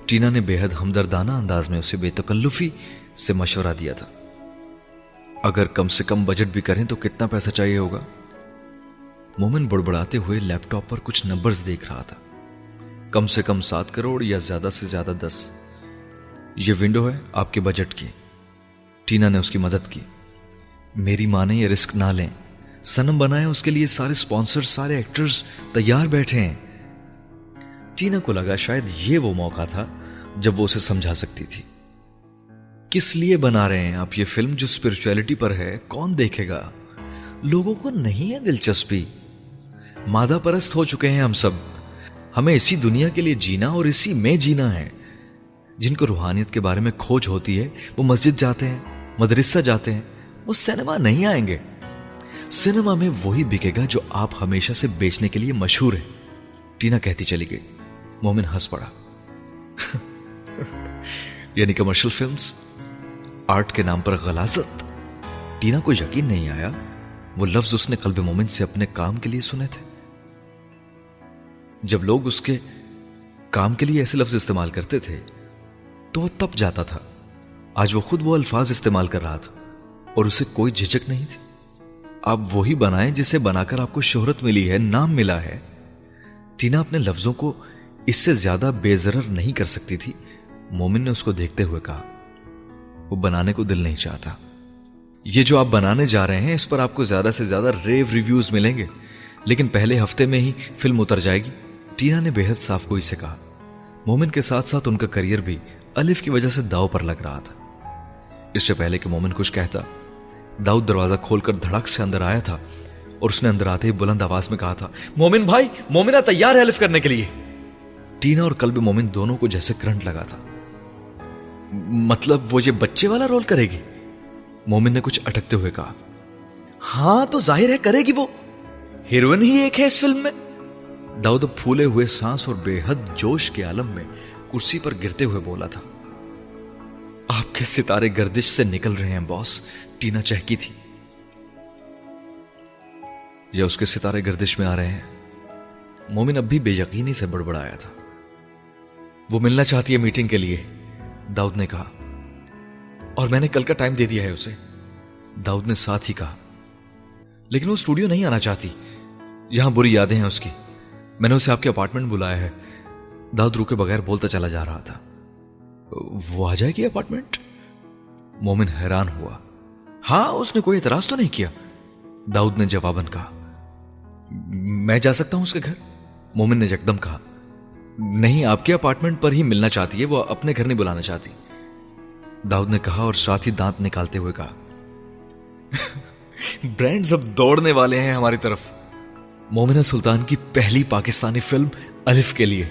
ٹینا نے بے حد ہمدردانہ انداز میں اسے بے تکلفی سے مشورہ دیا تھا۔ اگر کم سے کم بجٹ بھی کریں تو کتنا پیسہ چاہیے ہوگا؟ مومن بڑبڑاتے ہوئے لیپ ٹاپ پر کچھ نمبرز دیکھ رہا تھا۔ کم سے کم سات کروڑ یا زیادہ سے زیادہ دس۔ یہ ونڈو ہے آپ کے بجٹ کی۔ ٹینا نے اس کی مدد کی۔ میری ماں نے یہ رسک نہ لیں۔ سنم بنائے اس کے لیے سارے سپانسر سارے ایکٹرز تیار بیٹھے ہیں۔ ٹینا کو لگا شاید یہ وہ موقع تھا جب وہ اسے سمجھا سکتی تھی۔ کس لیے بنا رہے ہیں آپ یہ فلم جو اسپرچویلٹی پر ہے؟ کون دیکھے گا؟ لوگوں کو نہیں ہے دلچسپی۔ مادہ پرست ہو چکے ہیں ہم سب۔ ہمیں اسی دنیا کے لیے جینا اور اسی میں جینا ہے۔ جن کو روحانیت کے بارے میں کھوج ہوتی ہے، وہ مسجد جاتے ہیں، مدرسہ جاتے ہیں، وہ سینما نہیں آئیں گے۔ سینما میں وہی بکے گا جو آپ ہمیشہ سے بیچنے کے لیے مشہور ہے ٹینا کہتی چلی گئی۔ مومن ہنس پڑا۔ یعنی کمرشل فلمز۔ آرٹ کے نام پر غلازت۔ ٹینا کو یقین نہیں آیا۔ وہ لفظ اس نے قلب مومن سے اپنے کام کے لیے سنے تھے۔ جب لوگ اس کے کام کے لیے ایسے لفظ استعمال کرتے تھے، تو وہ تپ جاتا تھا۔ آج وہ خود وہ الفاظ استعمال کر رہا تھا اور اسے کوئی جھجک نہیں تھی۔ آپ وہی بنائیں جسے بنا کر آپ کو شہرت ملی ہے، نام ملا ہے۔ ٹینا اپنے لفظوں کو اس سے زیادہ بے ضرر نہیں کر سکتی تھی۔ مومن نے اس کو دیکھتے ہوئے کہا، وہ بنانے کو دل نہیں چاہتا۔ یہ جو آپ بنانے جا رہے ہیں، اس پر آپ کو زیادہ سے زیادہ ریو ریویوز ملیں گے۔ لیکن پہلے ہفتے میں ہی فلم اتر جائے گی۔ ٹینا نے بے حد صاف کوئی سے کہا۔ مومن کے ساتھ ساتھ ان کا کریئر بھی الف کی وجہ سے داؤ پر لگ رہا تھا۔ اس سے پہلے کہ مومن کچھ کہتا داؤد دروازہ کھول کر دھڑک سے اندر آیا تھا اور اس نے اندر آتے ہی بلند آواز میں کہا تھا، مومن بھائی، مومنہ تیار ہے الف کرنے کے لیے۔ ٹینا اور کلب مومن دونوں کو جیسے کرنٹ لگا تھا۔ مطلب وہ یہ بچے والا رول کرے گی؟ مومن نے کچھ اٹکتے ہوئے کہا ہاں تو ظاہر ہے کرے گی وہ۔ ہیروئن ہی ایک ہے اس فلم میں۔ داؤد پھولے ہوئے سانس اور بے حد جوش کے عالم میں کرسی پر گرتے ہوئے بولا تھا، آپ کے ستارے گردش سے نکل رہے ہیں، باس۔ ٹینا چہکی تھی۔ یا اس کے ستارے گردش میں آ رہے ہیں۔ مومن اب بھی بے یقینی سے بڑبڑایا تھا۔ وہ ملنا چاہتی ہے میٹنگ کے لیے، داؤد نے کہا۔ اور میں نے کل کا ٹائم دے دیا ہے اسے۔ داؤد نے ساتھ ہی کہا۔ لیکن وہ اسٹوڈیو نہیں آنا چاہتی۔ یہاں بری یادیں ہیں اس کی۔ میں نے اسے آپ کے اپارٹمنٹ بلایا ہے۔ داؤد روکے بغیر بولتا چلا جا رہا تھا۔ وہ آ جائے گی اپارٹمنٹ؟ مومن حیران ہوا۔ ہاں اس نے کوئی اعتراض تو نہیں کیا؟ داؤد نے جواباً کہا، میں جا سکتا ہوں اس کے گھر؟ مومن نے یکدم کہا، نہیں، آپ کے اپارٹمنٹ پر ہی ملنا چاہتی ہے، وہ اپنے گھر نہیں بلانا چاہتی۔ داؤد نے کہا اور ساتھ ہی دانت نکالتے ہوئے کہا برانڈ اب دوڑنے والے ہیں ہماری طرف۔ مومنہ سلطان کی پہلی پاکستانی فلم الف کے لیے۔